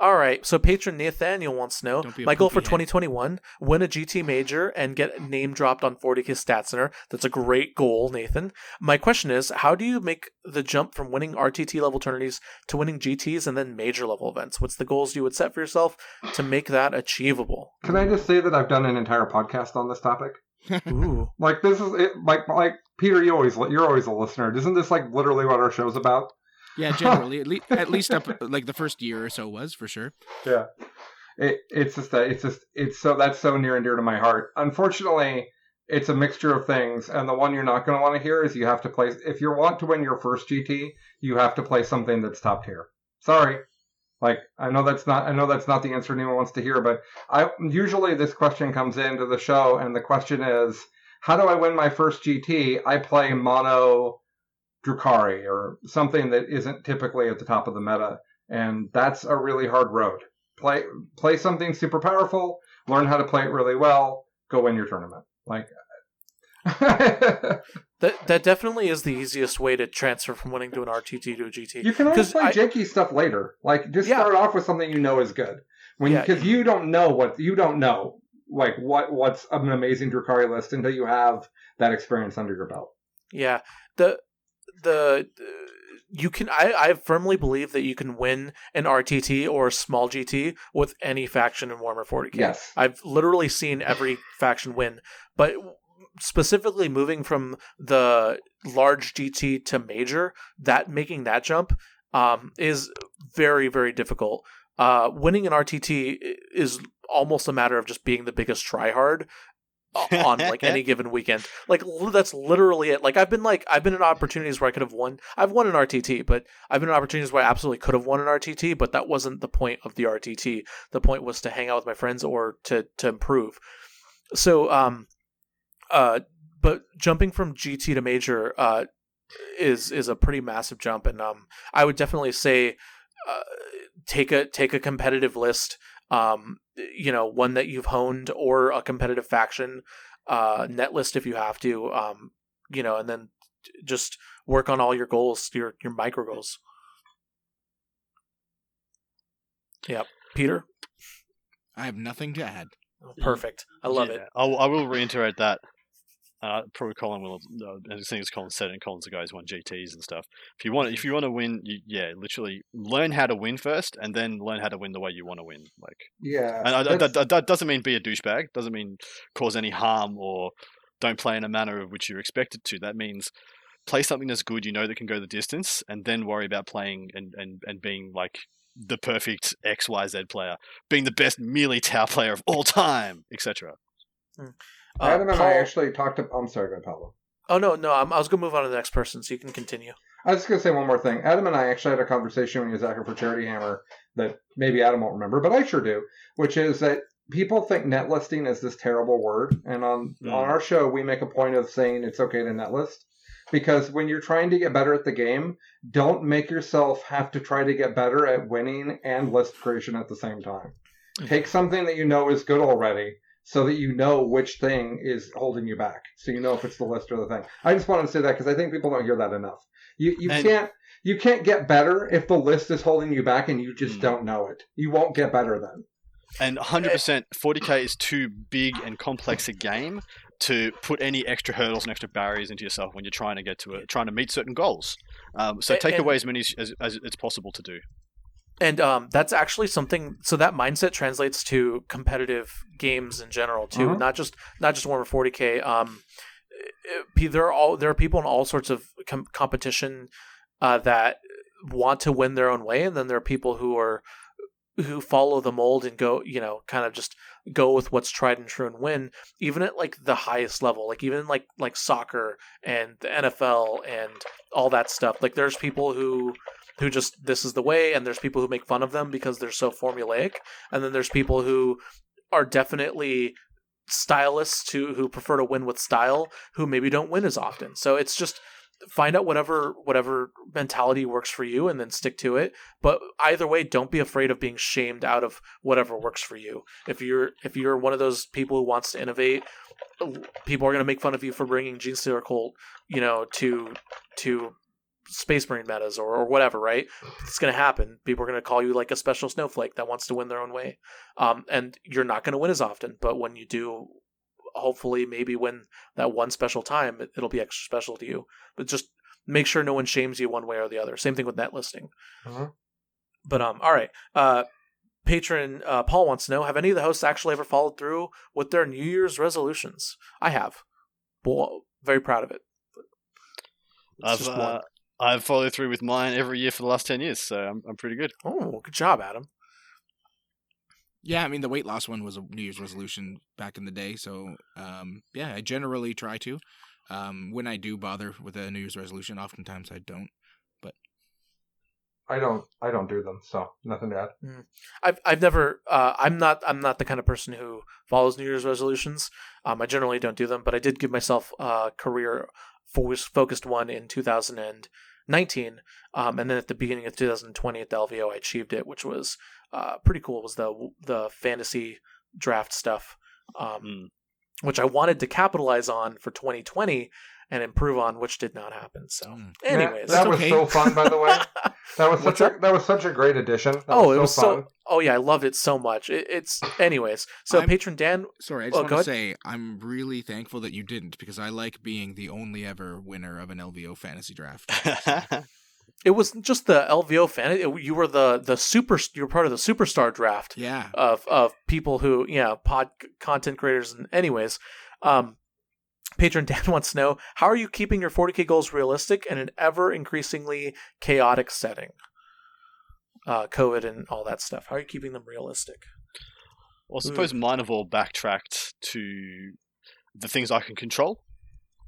All right. So patron Nathaniel wants to know Don't be a my goal for head. 2021: win a GT major and get name dropped on 40k Stat Center. That's a great goal, Nathan. My question is, how do you make the jump from winning RTT level tourneys to winning GTS and then major level events? What's the goals you would set for yourself to make that achievable? Can I just say that I've done an entire podcast on this topic? Ooh. Like this is it, like like Peter. You always you're always a listener. Isn't this like literally what our show's about? Yeah, generally, at, le- at least up like the first year or so was for sure. Yeah. It, it's just that it's just it's so that's so near and dear to my heart. Unfortunately, it's a mixture of things, and the one you're not going to want to hear is you have to play. If you want to win your first GT, you have to play something that's top tier. Sorry, like I know that's not I know that's not the answer anyone wants to hear, but I usually this question comes into the show, and the question is, how do I win my first GT? I play mono Drukhari or something that isn't typically at the top of the meta, and that's a really hard road. Play play something super powerful, learn how to play it really well, go win your tournament. Like That that definitely is the easiest way to transfer from winning to an RTT to a GT. you can always play I- janky stuff later. Like just Yeah. start off with something you know is good. When Yeah. because you don't know what you don't know like what what's an amazing Drukhari list until you have that experience under your belt. Yeah, the the you can I I firmly believe that you can win an RTT or a small GT with any faction in Warhammer 40k. Yes. I've literally seen every faction win, but specifically moving from the large GT to major, that making that jump um, is very very difficult. Uh, winning an RTT is almost a matter of just being the biggest tryhard on like any given weekend. Like li- that's literally it. Like I've been like I've been in opportunities where I could have won. I've won an RTT, but I've been in opportunities where I absolutely could have won an RTT, but that wasn't the point of the RTT. The point was to hang out with my friends or to to improve. so um, uh, but jumping from GT to major uh is is a pretty massive jump, and um, I would definitely say uh, take a take a competitive list. Um, you know, one that you've honed or a competitive faction uh, net list if you have to. Um, you know, and then just work on all your goals, your your micro goals. Yep, Peter. I have nothing to add. Perfect. I love Yeah, it. I'll, I will reiterate that. Uh, probably Colin will. Uh, as as Colin said it, and Colin's the guy who's won GTS and stuff. If you want, if you want to win, you, yeah, literally learn how to win first, and then learn how to win the way you want to win. Like, Yeah. and I, that, that, doesn't mean be a douchebag. Doesn't mean cause any harm or don't play in a manner of which you're expected to. That means play something that's good, you know that can go the distance, and then worry about playing and and and being like the perfect X Y Z player, being the best melee tower player of all time, etc. Adam and Paul- I actually talked to. I'm sorry, go Pablo. Oh no, no. I'm, I was gonna move on to the next person, so you can continue. I was just going to say one more thing. Adam and I actually had a conversation when he was acting for Charity Hammer that maybe Adam won't remember, but I sure do, which is that people think net listing is this terrible word. And on, Mm. on our show, we make a point of saying it's okay to net list. Because when you're trying to get better at the game, don't make yourself have to try to get better at winning and list creation at the same time. Take something that you know is good already so that you know which thing is holding you back. So you know if it's the list or the thing. I just wanted to say that because I think people don't hear that enough. You you And- can't you can't get better if the list is holding you back and you just Mm. don't know it. You won't get better then. And 100%, 40k is too big and complex a game to put any extra hurdles and extra barriers into yourself when you're trying to get to it, trying to meet certain goals. Um, so A- take and- away as many as, as, as it's possible to do. And um, that's actually something. So that mindset translates to competitive games in general too, Mhm. not just not just Warhammer 40k. Um, eh, there are all there are people in all sorts of com- competition uh, that want to win their own way, and then there are people who are who follow the mold and go, you know, kind of just go with what's tried and true and win, even at like the highest level, like even like like soccer and the NFL and all that stuff. Like there's people who who just this is the way, and there's people who make fun of them because they're so formulaic, and then there's people who are definitely stylists who who prefer to win with style who maybe don't win as often. So it's just find out whatever whatever mentality works for you and then stick to it. But either way don't be afraid of being shamed out of whatever works for you. If you're if you're one of those people who wants to innovate people are going to make fun of you for bringing gene stealer cult you know to to space marine metas or, or whatever right? It's going to happen. People are going to call you like a special snowflake that wants to win their own way. Um, and you're not going to win as often but when you do hopefully maybe win that one special time it, it'll be extra special to you. But just make sure no one shames you one way or the other. Same thing with net listing. Mhm. but um all right. Uh patron uh, paul wants to know have any of the hosts actually ever followed through with their new year's resolutions? I have. Well, very proud of it. I've, just uh, I've followed through with mine every year for the last 10 years, so I'm, I'm pretty good. oh good job adam Yeah, I mean the weight loss one was a New Year's resolution back in the day, so um, yeah, I generally try to. Um, when I do bother with a New Year's resolution, oftentimes I don't. But I don't I don't do them, so nothing to add. I've I've never uh, I'm not I'm not the kind of person who follows New Year's resolutions. Um, I generally don't do them, but I did give myself a career focused one in 2019, um, and then at the beginning of 2020 at the LVO I achieved it, which was uh, pretty cool. It was the the fantasy draft stuff, um, Mm. which I wanted to capitalize on for 2020 and improve on, which did not happen. So, Mm. Yeah, anyways, that was okay. so fun, by the way. That was What's such a that was such a great addition. That oh, was it was so so. fun. Oh yeah, I loved it so much. It, it's anyways. So I'm- patron Dan Sorry, I just oh, want to ahead. say I'm really thankful that you didn't because I like being the only ever winner of an LVO fantasy draft. It was just the LVO fan. It, you were the the super. You were part of the superstar draft Yeah, of of people who yeah pod content creators and anyways. Um, Patron Dan wants to know how are you keeping your 40k goals realistic in an ever increasingly chaotic setting. Uh, COVID and all that stuff. How are you keeping them realistic? Well, I suppose mine have all backtracked to the things I can control.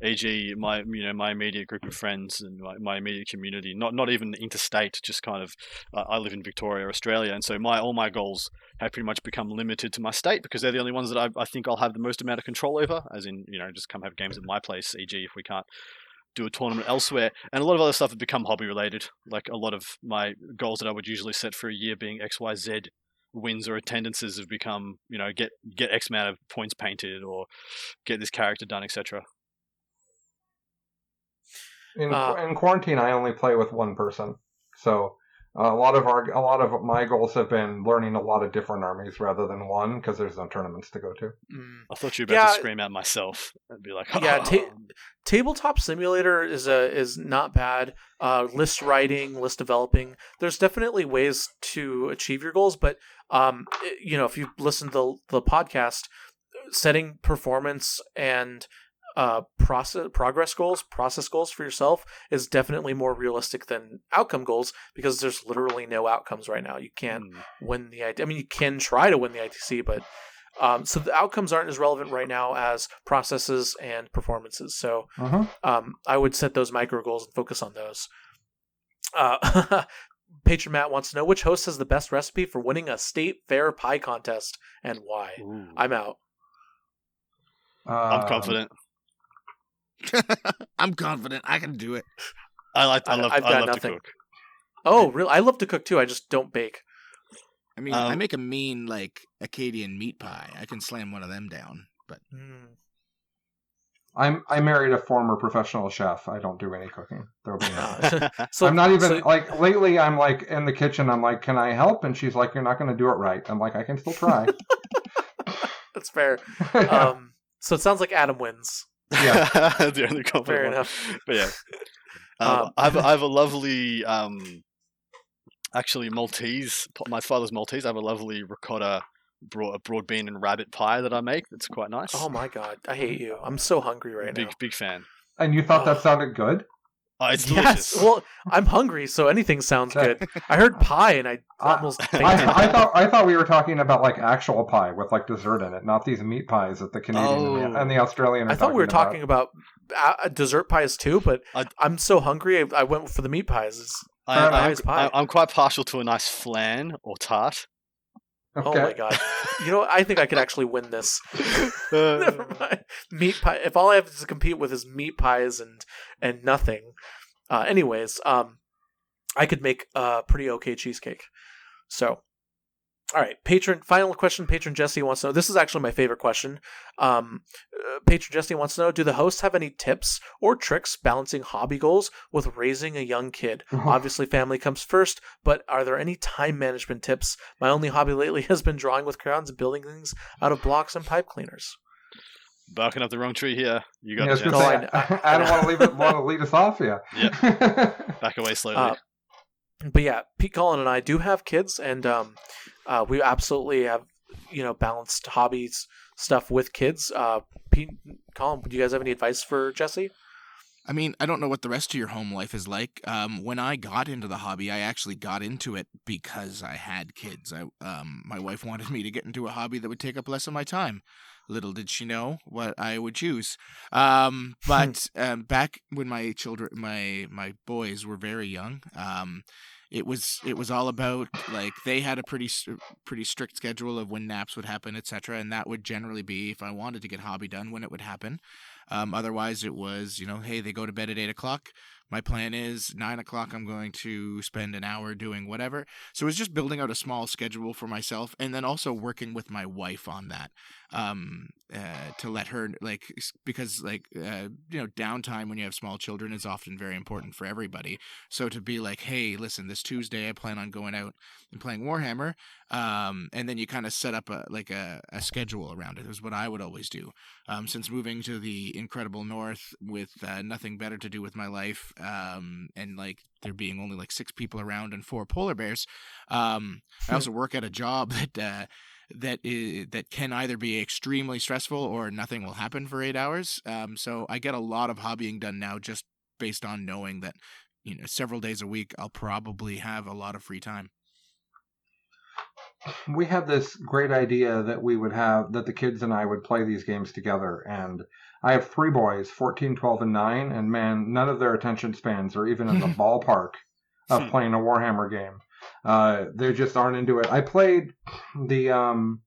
e.g., my you know my immediate group of friends and my, my immediate community. Not not even interstate, just kind of. Uh, I live in Victoria, Australia, and so my all my goals have pretty much become limited to my state because they're the only ones that I, I think I'll have the most amount of control over. As in, you know, just come have games at my place. E.g., if we can't do a tournament elsewhere. And a lot of other stuff has become hobby related. Like a lot of my goals that I would usually set for a year being X, Y, Z wins or attendances have become, you know, get get X amount of points painted or get this character done, etc. In, Uh, in quarantine, I only play with one person, so uh, a lot of our a lot of my goals have been learning a lot of different armies rather than one because there's no tournaments to go to. Mm. I thought you were about Yeah. to scream at myself and be like, Yeah, ta- "Oh." tabletop simulator is a is not bad. Uh, list writing, list developing. There's definitely ways to achieve your goals, but um, you know, if you listen to the, the podcast, setting performance and uh process progress goals, process goals for yourself is definitely more realistic than outcome goals because there's literally no outcomes right now. You can't Hmm. win the IT. I mean, you can try to win the ITC, but um, so the outcomes aren't as relevant right now as processes and performances. So Uh-huh. um, I would set those micro goals and focus on those. Uh, Patron Matt wants to know which host has the best recipe for winning a state fair pie contest and why. Ooh. I'm out. I'm Um, confident. I'm confident I can do it. I like. I I- love. I've I got love nothing. to cook. Oh, really? I love to cook too. I just don't bake. I mean, I Um, make a mean like Acadian meat pie. I can slam one of them down. But Mm. I'm I married a former professional chef. I don't do any cooking. Be no. So I'm not even so- like lately. I'm like in the kitchen. I'm like, can I help? And she's like, you're not going to do it right. I'm like, I can still try. that's fair. Um, so it sounds like Adam wins. Yeah. the only confident Fair one. enough. But yeah, um, Um, I, have, I have a lovely, um, actually Maltese. My father's Maltese. I have a lovely ricotta, broad, broad bean and rabbit pie that I make. That's quite nice. Oh my god, I hate you. I'm so hungry right big now. big fan. And you thought Oh. that sounded good? Oh, it's delicious. Yes. Well, I'm hungry, so anything sounds good. I heard pie and I I- uh, almost I- I, I thought I thought we were talking about like actual pie with like dessert in it, not these meat pies that the Canadian and, the, Oh. and the Australian. Are I thought we were talking about. about uh, uh, dessert pies too, but I- I'm so hungry. I, I went for the meat pies. It's- I, I, I, am quite partial to a nice flan or tart. Okay. Oh my god! You know, what? I think I could actually win this. Never mind. Meat pie. If all I have to compete with is meat pies and and nothing. Uh, anyways, um, I could make a pretty okay cheesecake. So, all right, patron. Final question. Patron Jesse wants to know. This is actually my favorite question. Um, uh, patron Jesse wants to know: Do the hosts have any tips or tricks balancing hobby goals with raising a young kid? Obviously, family comes first, but are there any time management tips? My only hobby lately has been drawing with crayons and building things out of blocks and pipe cleaners. barking up the wrong tree here. You got Yeah, I the gonna chance. No, say, I- I, don't want to leave it. Want to lead us off? Yeah. Back away slowly. Uh, but yeah, Pete Colin and I do have kids, and um, uh, we absolutely have you know balanced hobbies stuff with kids. Uh, Pete, Colin, do you guys have any advice for Jesse? I mean, I don't know what the rest of your home life is like. Um, when I got into the hobby, I actually got into it because I had kids. I, um, my wife wanted me to get into a hobby that would take up less of my time. Little did she know what I would choose. Um, but um, back when my children, my my boys were very young, um, it was it was all about like they had a pretty pretty strict schedule of when naps would happen, etc. And that would generally be if I wanted to get hobby done when it would happen. Um, otherwise, it was, you know, hey, they go to bed at eight o'clock. My plan is nine o'clock, I'm going to spend an hour doing whatever. So it's just building out a small schedule for myself and then also working with my wife on that um, uh, to let her, like, because, like, uh, you know, downtime when you have small children is often very important for everybody. So to be like, hey, listen, this Tuesday I plan on going out and playing Warhammer. Um, and then you kind of set up a, like a, a schedule around it is what I would always do um, since moving to the incredible north with uh, nothing better to do with my life um, and like there being only like six people around and four polar bears um, i also work at a job that uh, that is, that can either be extremely stressful or nothing will happen for eight hours. Um, so i get a lot of hobbying done now just based on knowing that you know several days a week i'll probably have a lot of free time. We had this great idea that we would have that the kids and I would play these games together, and I have three boys, 14, 12, and 9, and man, none of their attention spans are even in the ballpark of playing a Warhammer game. Uh, they just aren't into it. I played the um,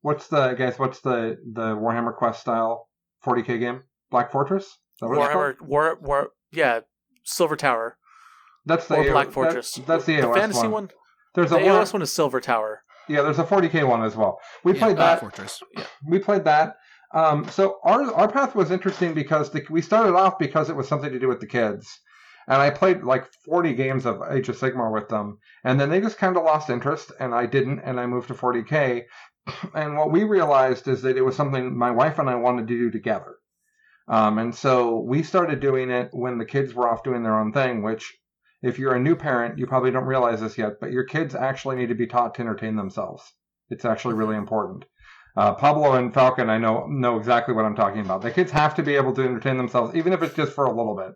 what's the guys? What's the the Warhammer Quest style 40k game? Black Fortress. That? Warhammer, War, War, yeah, Silver Tower That's the or AO Black that- Fortress. that's the AOS fantasy one. one. There's The a AOS one is Silver Tower. yeah. There's a 40k one as well. We Yeah, played Black that. Fortress. Yeah. We played that. Um, so our our path was interesting because the, we started off because it was something to do with the kids, and I played like 40 games of Age of Sigmar with them, and then they just kind of lost interest, and I didn't, and I moved to 40k. And what we realized is that it was something my wife and I wanted to do together. Um, and so we started doing it when the kids were off doing their own thing, which if you're a new parent, you probably don't realize this yet, but your kids actually need to be taught to entertain themselves. It's actually really important. Uh, Pablo and Falcon, I know know exactly what I'm talking about. The kids have to be able to entertain themselves, even if it's just for a little bit.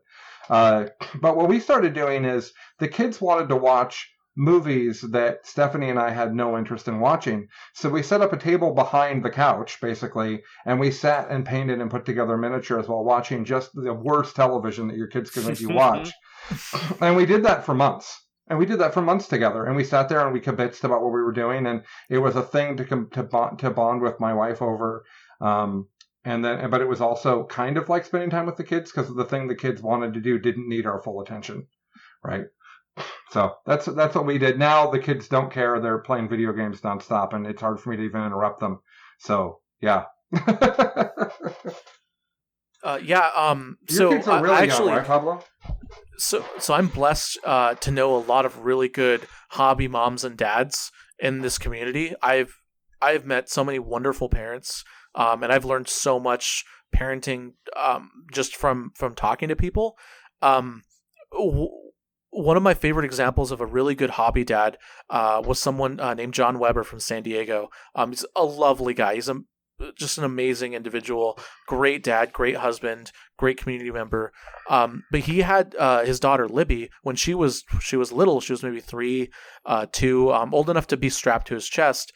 Uh, but what we started doing is the kids wanted to watch movies that Stephanie and I had no interest in watching. So we set up a table behind the couch, basically, and we sat and painted and put together miniatures while watching just the worst television that your kids could make you watch. and we did that for months. And we did that for months together. And we sat there and we convinced about what we were doing. And it was a thing to com- to bond, to bond with my wife over. Um, and then, but it was also kind of like spending time with the kids because the thing the kids wanted to do didn't need our full attention, right? So that's that's what we did. Now the kids don't care; they're playing video games nonstop, and it's hard for me to even interrupt them. So yeah. Uh, yeah. Um. Your so kids are really actually, young, right, Pablo? so so I'm blessed uh, to know a lot of really good hobby moms and dads in this community. I've I've met so many wonderful parents, um, and I've learned so much parenting um, just from from talking to people. Um, w- one of my favorite examples of a really good hobby dad uh, was someone uh, named John Weber from San Diego. Um, he's a lovely guy. He's a just an amazing individual, great dad, great husband, great community member. Um, but he had uh, his daughter Libby when she was she was little. She was maybe three, uh, two, um, old enough to be strapped to his chest.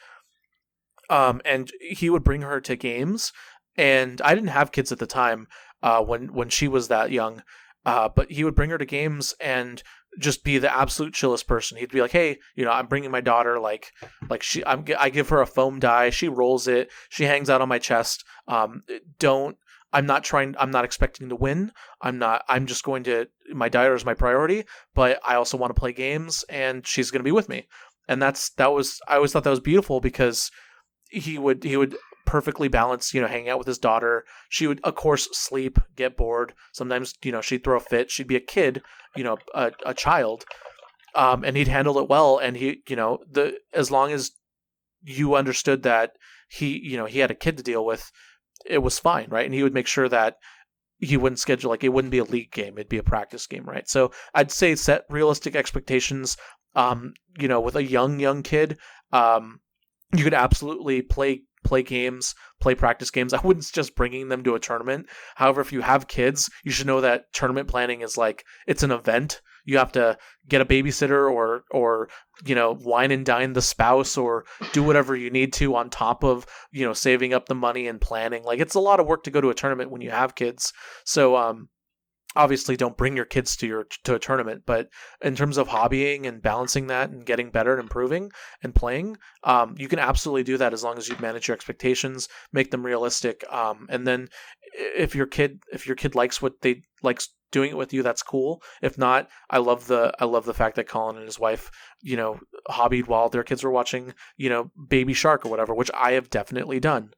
Um, and he would bring her to games. And I didn't have kids at the time uh, when when she was that young. Uh, but he would bring her to games and just be the absolute chillest person. He'd be like, "Hey, you know, I'm bringing my daughter. Like, like she, I'm, I give her a foam die. She rolls it. She hangs out on my chest. Um, don't. I'm not trying. I'm not expecting to win. I'm not. I'm just going to. My daughter is my priority, but I also want to play games, and she's going to be with me. And that's that was. I always thought that was beautiful because he would he would perfectly balanced, you know hanging out with his daughter. She would of course sleep get bored. Sometimes you know she'd throw a fit. She'd be a kid you know a, a child um and he'd handle it well. And he you know the as long as you understood that he you know he had a kid to deal with it was fine right? And he would make sure that he wouldn't schedule like it wouldn't be a league game. It'd be a practice game right? So i'd say set realistic expectations um you know with a young young kid um you could absolutely play play games play practice games i wouldn't just bringing them to a tournament. However if you have kids you should know that tournament planning is like it's an event. You have to get a babysitter or or you know wine and dine the spouse or do whatever you need to on top of you know saving up the money and planning. Like it's a lot of work to go to a tournament when you have kids. So um obviously don't bring your kids to your to a tournament but in terms of hobbying and balancing that and getting better and improving and playing um, you can absolutely do that as long as you manage your expectations make them realistic um, and then if your kid if your kid likes what they likes doing it with you that's cool if not i love the i love the fact that colin and his wife you know hobbied while their kids were watching you know baby shark or whatever which i have definitely done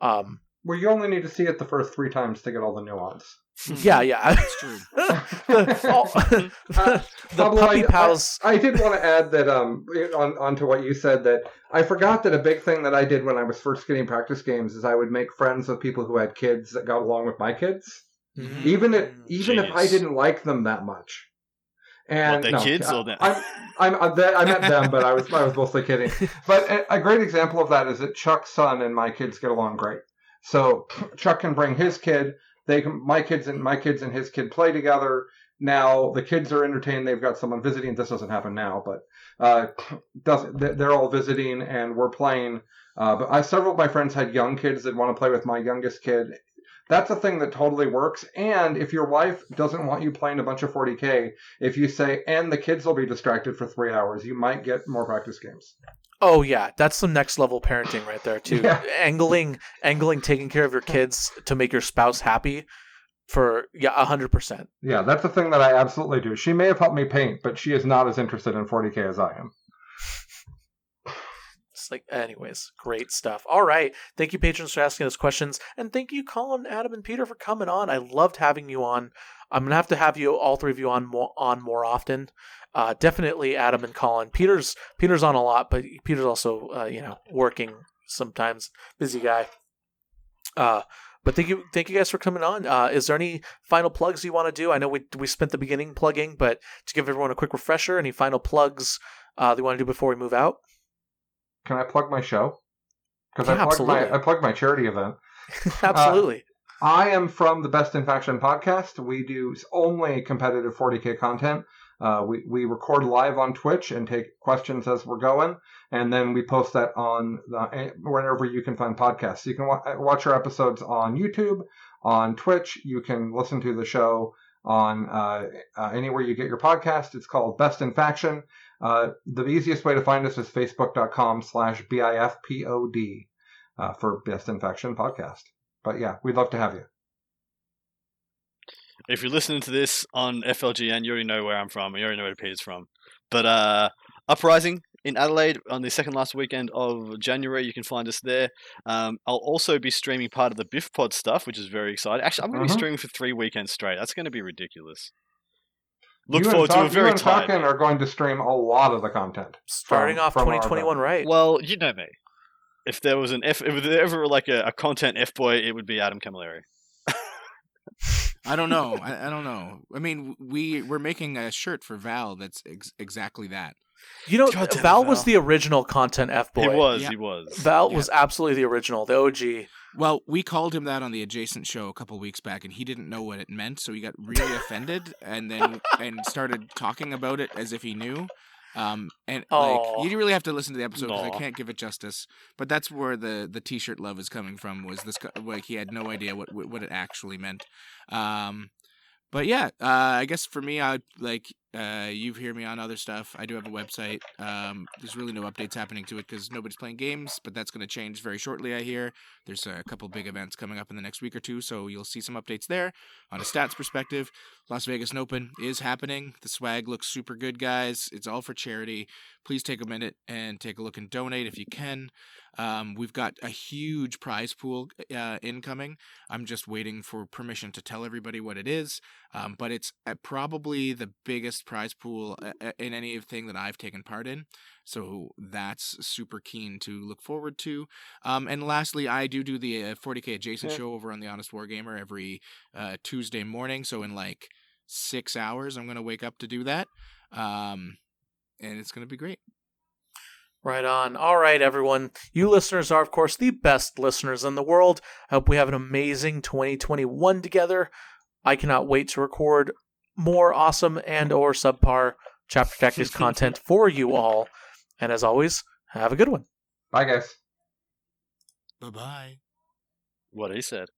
um, Well, you only need to see it the first three times to get all the nuance. Yeah mm-hmm. yeah That's true. the, oh, mm-hmm. uh, all- the, the Pablo, puppy I- pals I did want to add that um on onto what you said that I forgot that a big thing that I did when I was first getting practice games is I would make friends with people who had kids that got along with my kids, Mhm. even if mm, even if I didn't like them that much. And What, their no, kids I, or them? I'm, I'm, uh, I bet- I meant them, but I was I was mostly kidding. But a, a great example of that is that Chuck's son and my kids get along great. So Chuck can bring his kid. They my kids and my kids and his kid play together. Now the kids are entertained. They've got someone visiting. This doesn't happen now, but uh, does they're all visiting and we're playing. Uh, but I several of my friends had young kids that want to play with my youngest kid. That's a thing that totally works. And if your wife doesn't want you playing a bunch of 40k, if you say, and the kids will be distracted for three hours, you might get more practice games. Oh yeah, that's some next level parenting right there too. Yeah. Angling, angling, taking care of your kids to make your spouse happy. For yeah, hundred percent. Yeah, that's the thing that I absolutely do. She may have helped me paint, but she is not as interested in 40k as I am. It's like, anyways, great stuff. All right, thank you, patrons, for asking us questions, and thank you, Colin, Adam, and Peter, for coming on. I loved having you on. I'm gonna have to have you all three of you on more on more often. Uh, definitely Adam and Colin. Peter's Peter's on a lot, but Peter's also uh, you know working sometimes, busy guy. Uh, but thank you, thank you guys for coming on. Uh, is there any final plugs you want to do? I know we we spent the beginning plugging, but to give everyone a quick refresher, any final plugs uh, you want to do before we move out? Can I plug my show? Because Yeah, I plugged my absolutely. I plugged my charity event. Absolutely. I am from the Best in Faction podcast. We do only competitive 40k content. Uh, we we record live on Twitch and take questions as we're going, and then we post that on the, wherever you can find podcasts. You can wa- watch our episodes on YouTube, on Twitch. You can listen to the show on uh, uh, anywhere you get your podcast. It's called Best in Faction. Uh, the easiest way to find us is facebook.com slash bifpod uh, for Best in Faction podcast. But yeah, we'd love to have you. If you're listening to this on FLGN, you already know where I'm from. You already know where Peter's from. But uh, Uprising in Adelaide on the second last weekend of January, you can find us there. Um, I'll also be streaming part of the Biff Pod stuff, which is very exciting. Actually, I'm going to be streaming for three weekends straight. That's going to be ridiculous. Look you forward and to a Falcon- very you and tight. Falcon are going to stream a lot of the content. Starting from- off from 2021 right. Well, you know me. If there was an F, if there ever like a, a content F boy, it would be Adam Camilleri. I don't know. I, I don't know. I mean, we we're making a shirt for Val that's ex- exactly that. You know, God damn it, Val was the original content F boy. He was, Yeah. he was. Val Yeah. was absolutely the original, the OG. Well, we called him that on the adjacent show a couple weeks back, and he didn't know what it meant, so he got really offended, and then and started talking about it as if he knew. Um, and Aw. like you really have to listen to the episode because I can't give it justice. But that's where the the t-shirt love is coming from. Was this like he had no idea what what it actually meant. Um, but yeah, uh, I guess for me, I like uh, you've heard me on other stuff. I do have a website. Um, there's really no updates happening to it because nobody's playing games, but that's going to change very shortly. I hear there's a couple big events coming up in the next week or two, so you'll see some updates there. On a stats perspective, Las Vegas Open is happening. The swag looks super good, guys. It's all for charity. Please take a minute and take a look and donate if you can. Um, we've got a huge prize pool uh, incoming. I'm just waiting for permission to tell everybody what it is. Um, but it's uh, probably the biggest prize pool uh, uh, in anything that I've taken part in. So that's super keen to look forward to. Um, and lastly, I do do the uh, 40k adjacent Yeah. show over on the Honest Wargamer every uh, Tuesday morning. So in like six hours, I'm going to wake up to do that. Um, and it's going to be great. Right on. All right, everyone. You listeners are, of course, the best listeners in the world. I hope we have an amazing 2021 together. I cannot wait to record more awesome and or subpar Chapter Tactics content for you all. And as always, have a good one. Bye, guys. Bye bye. What he said.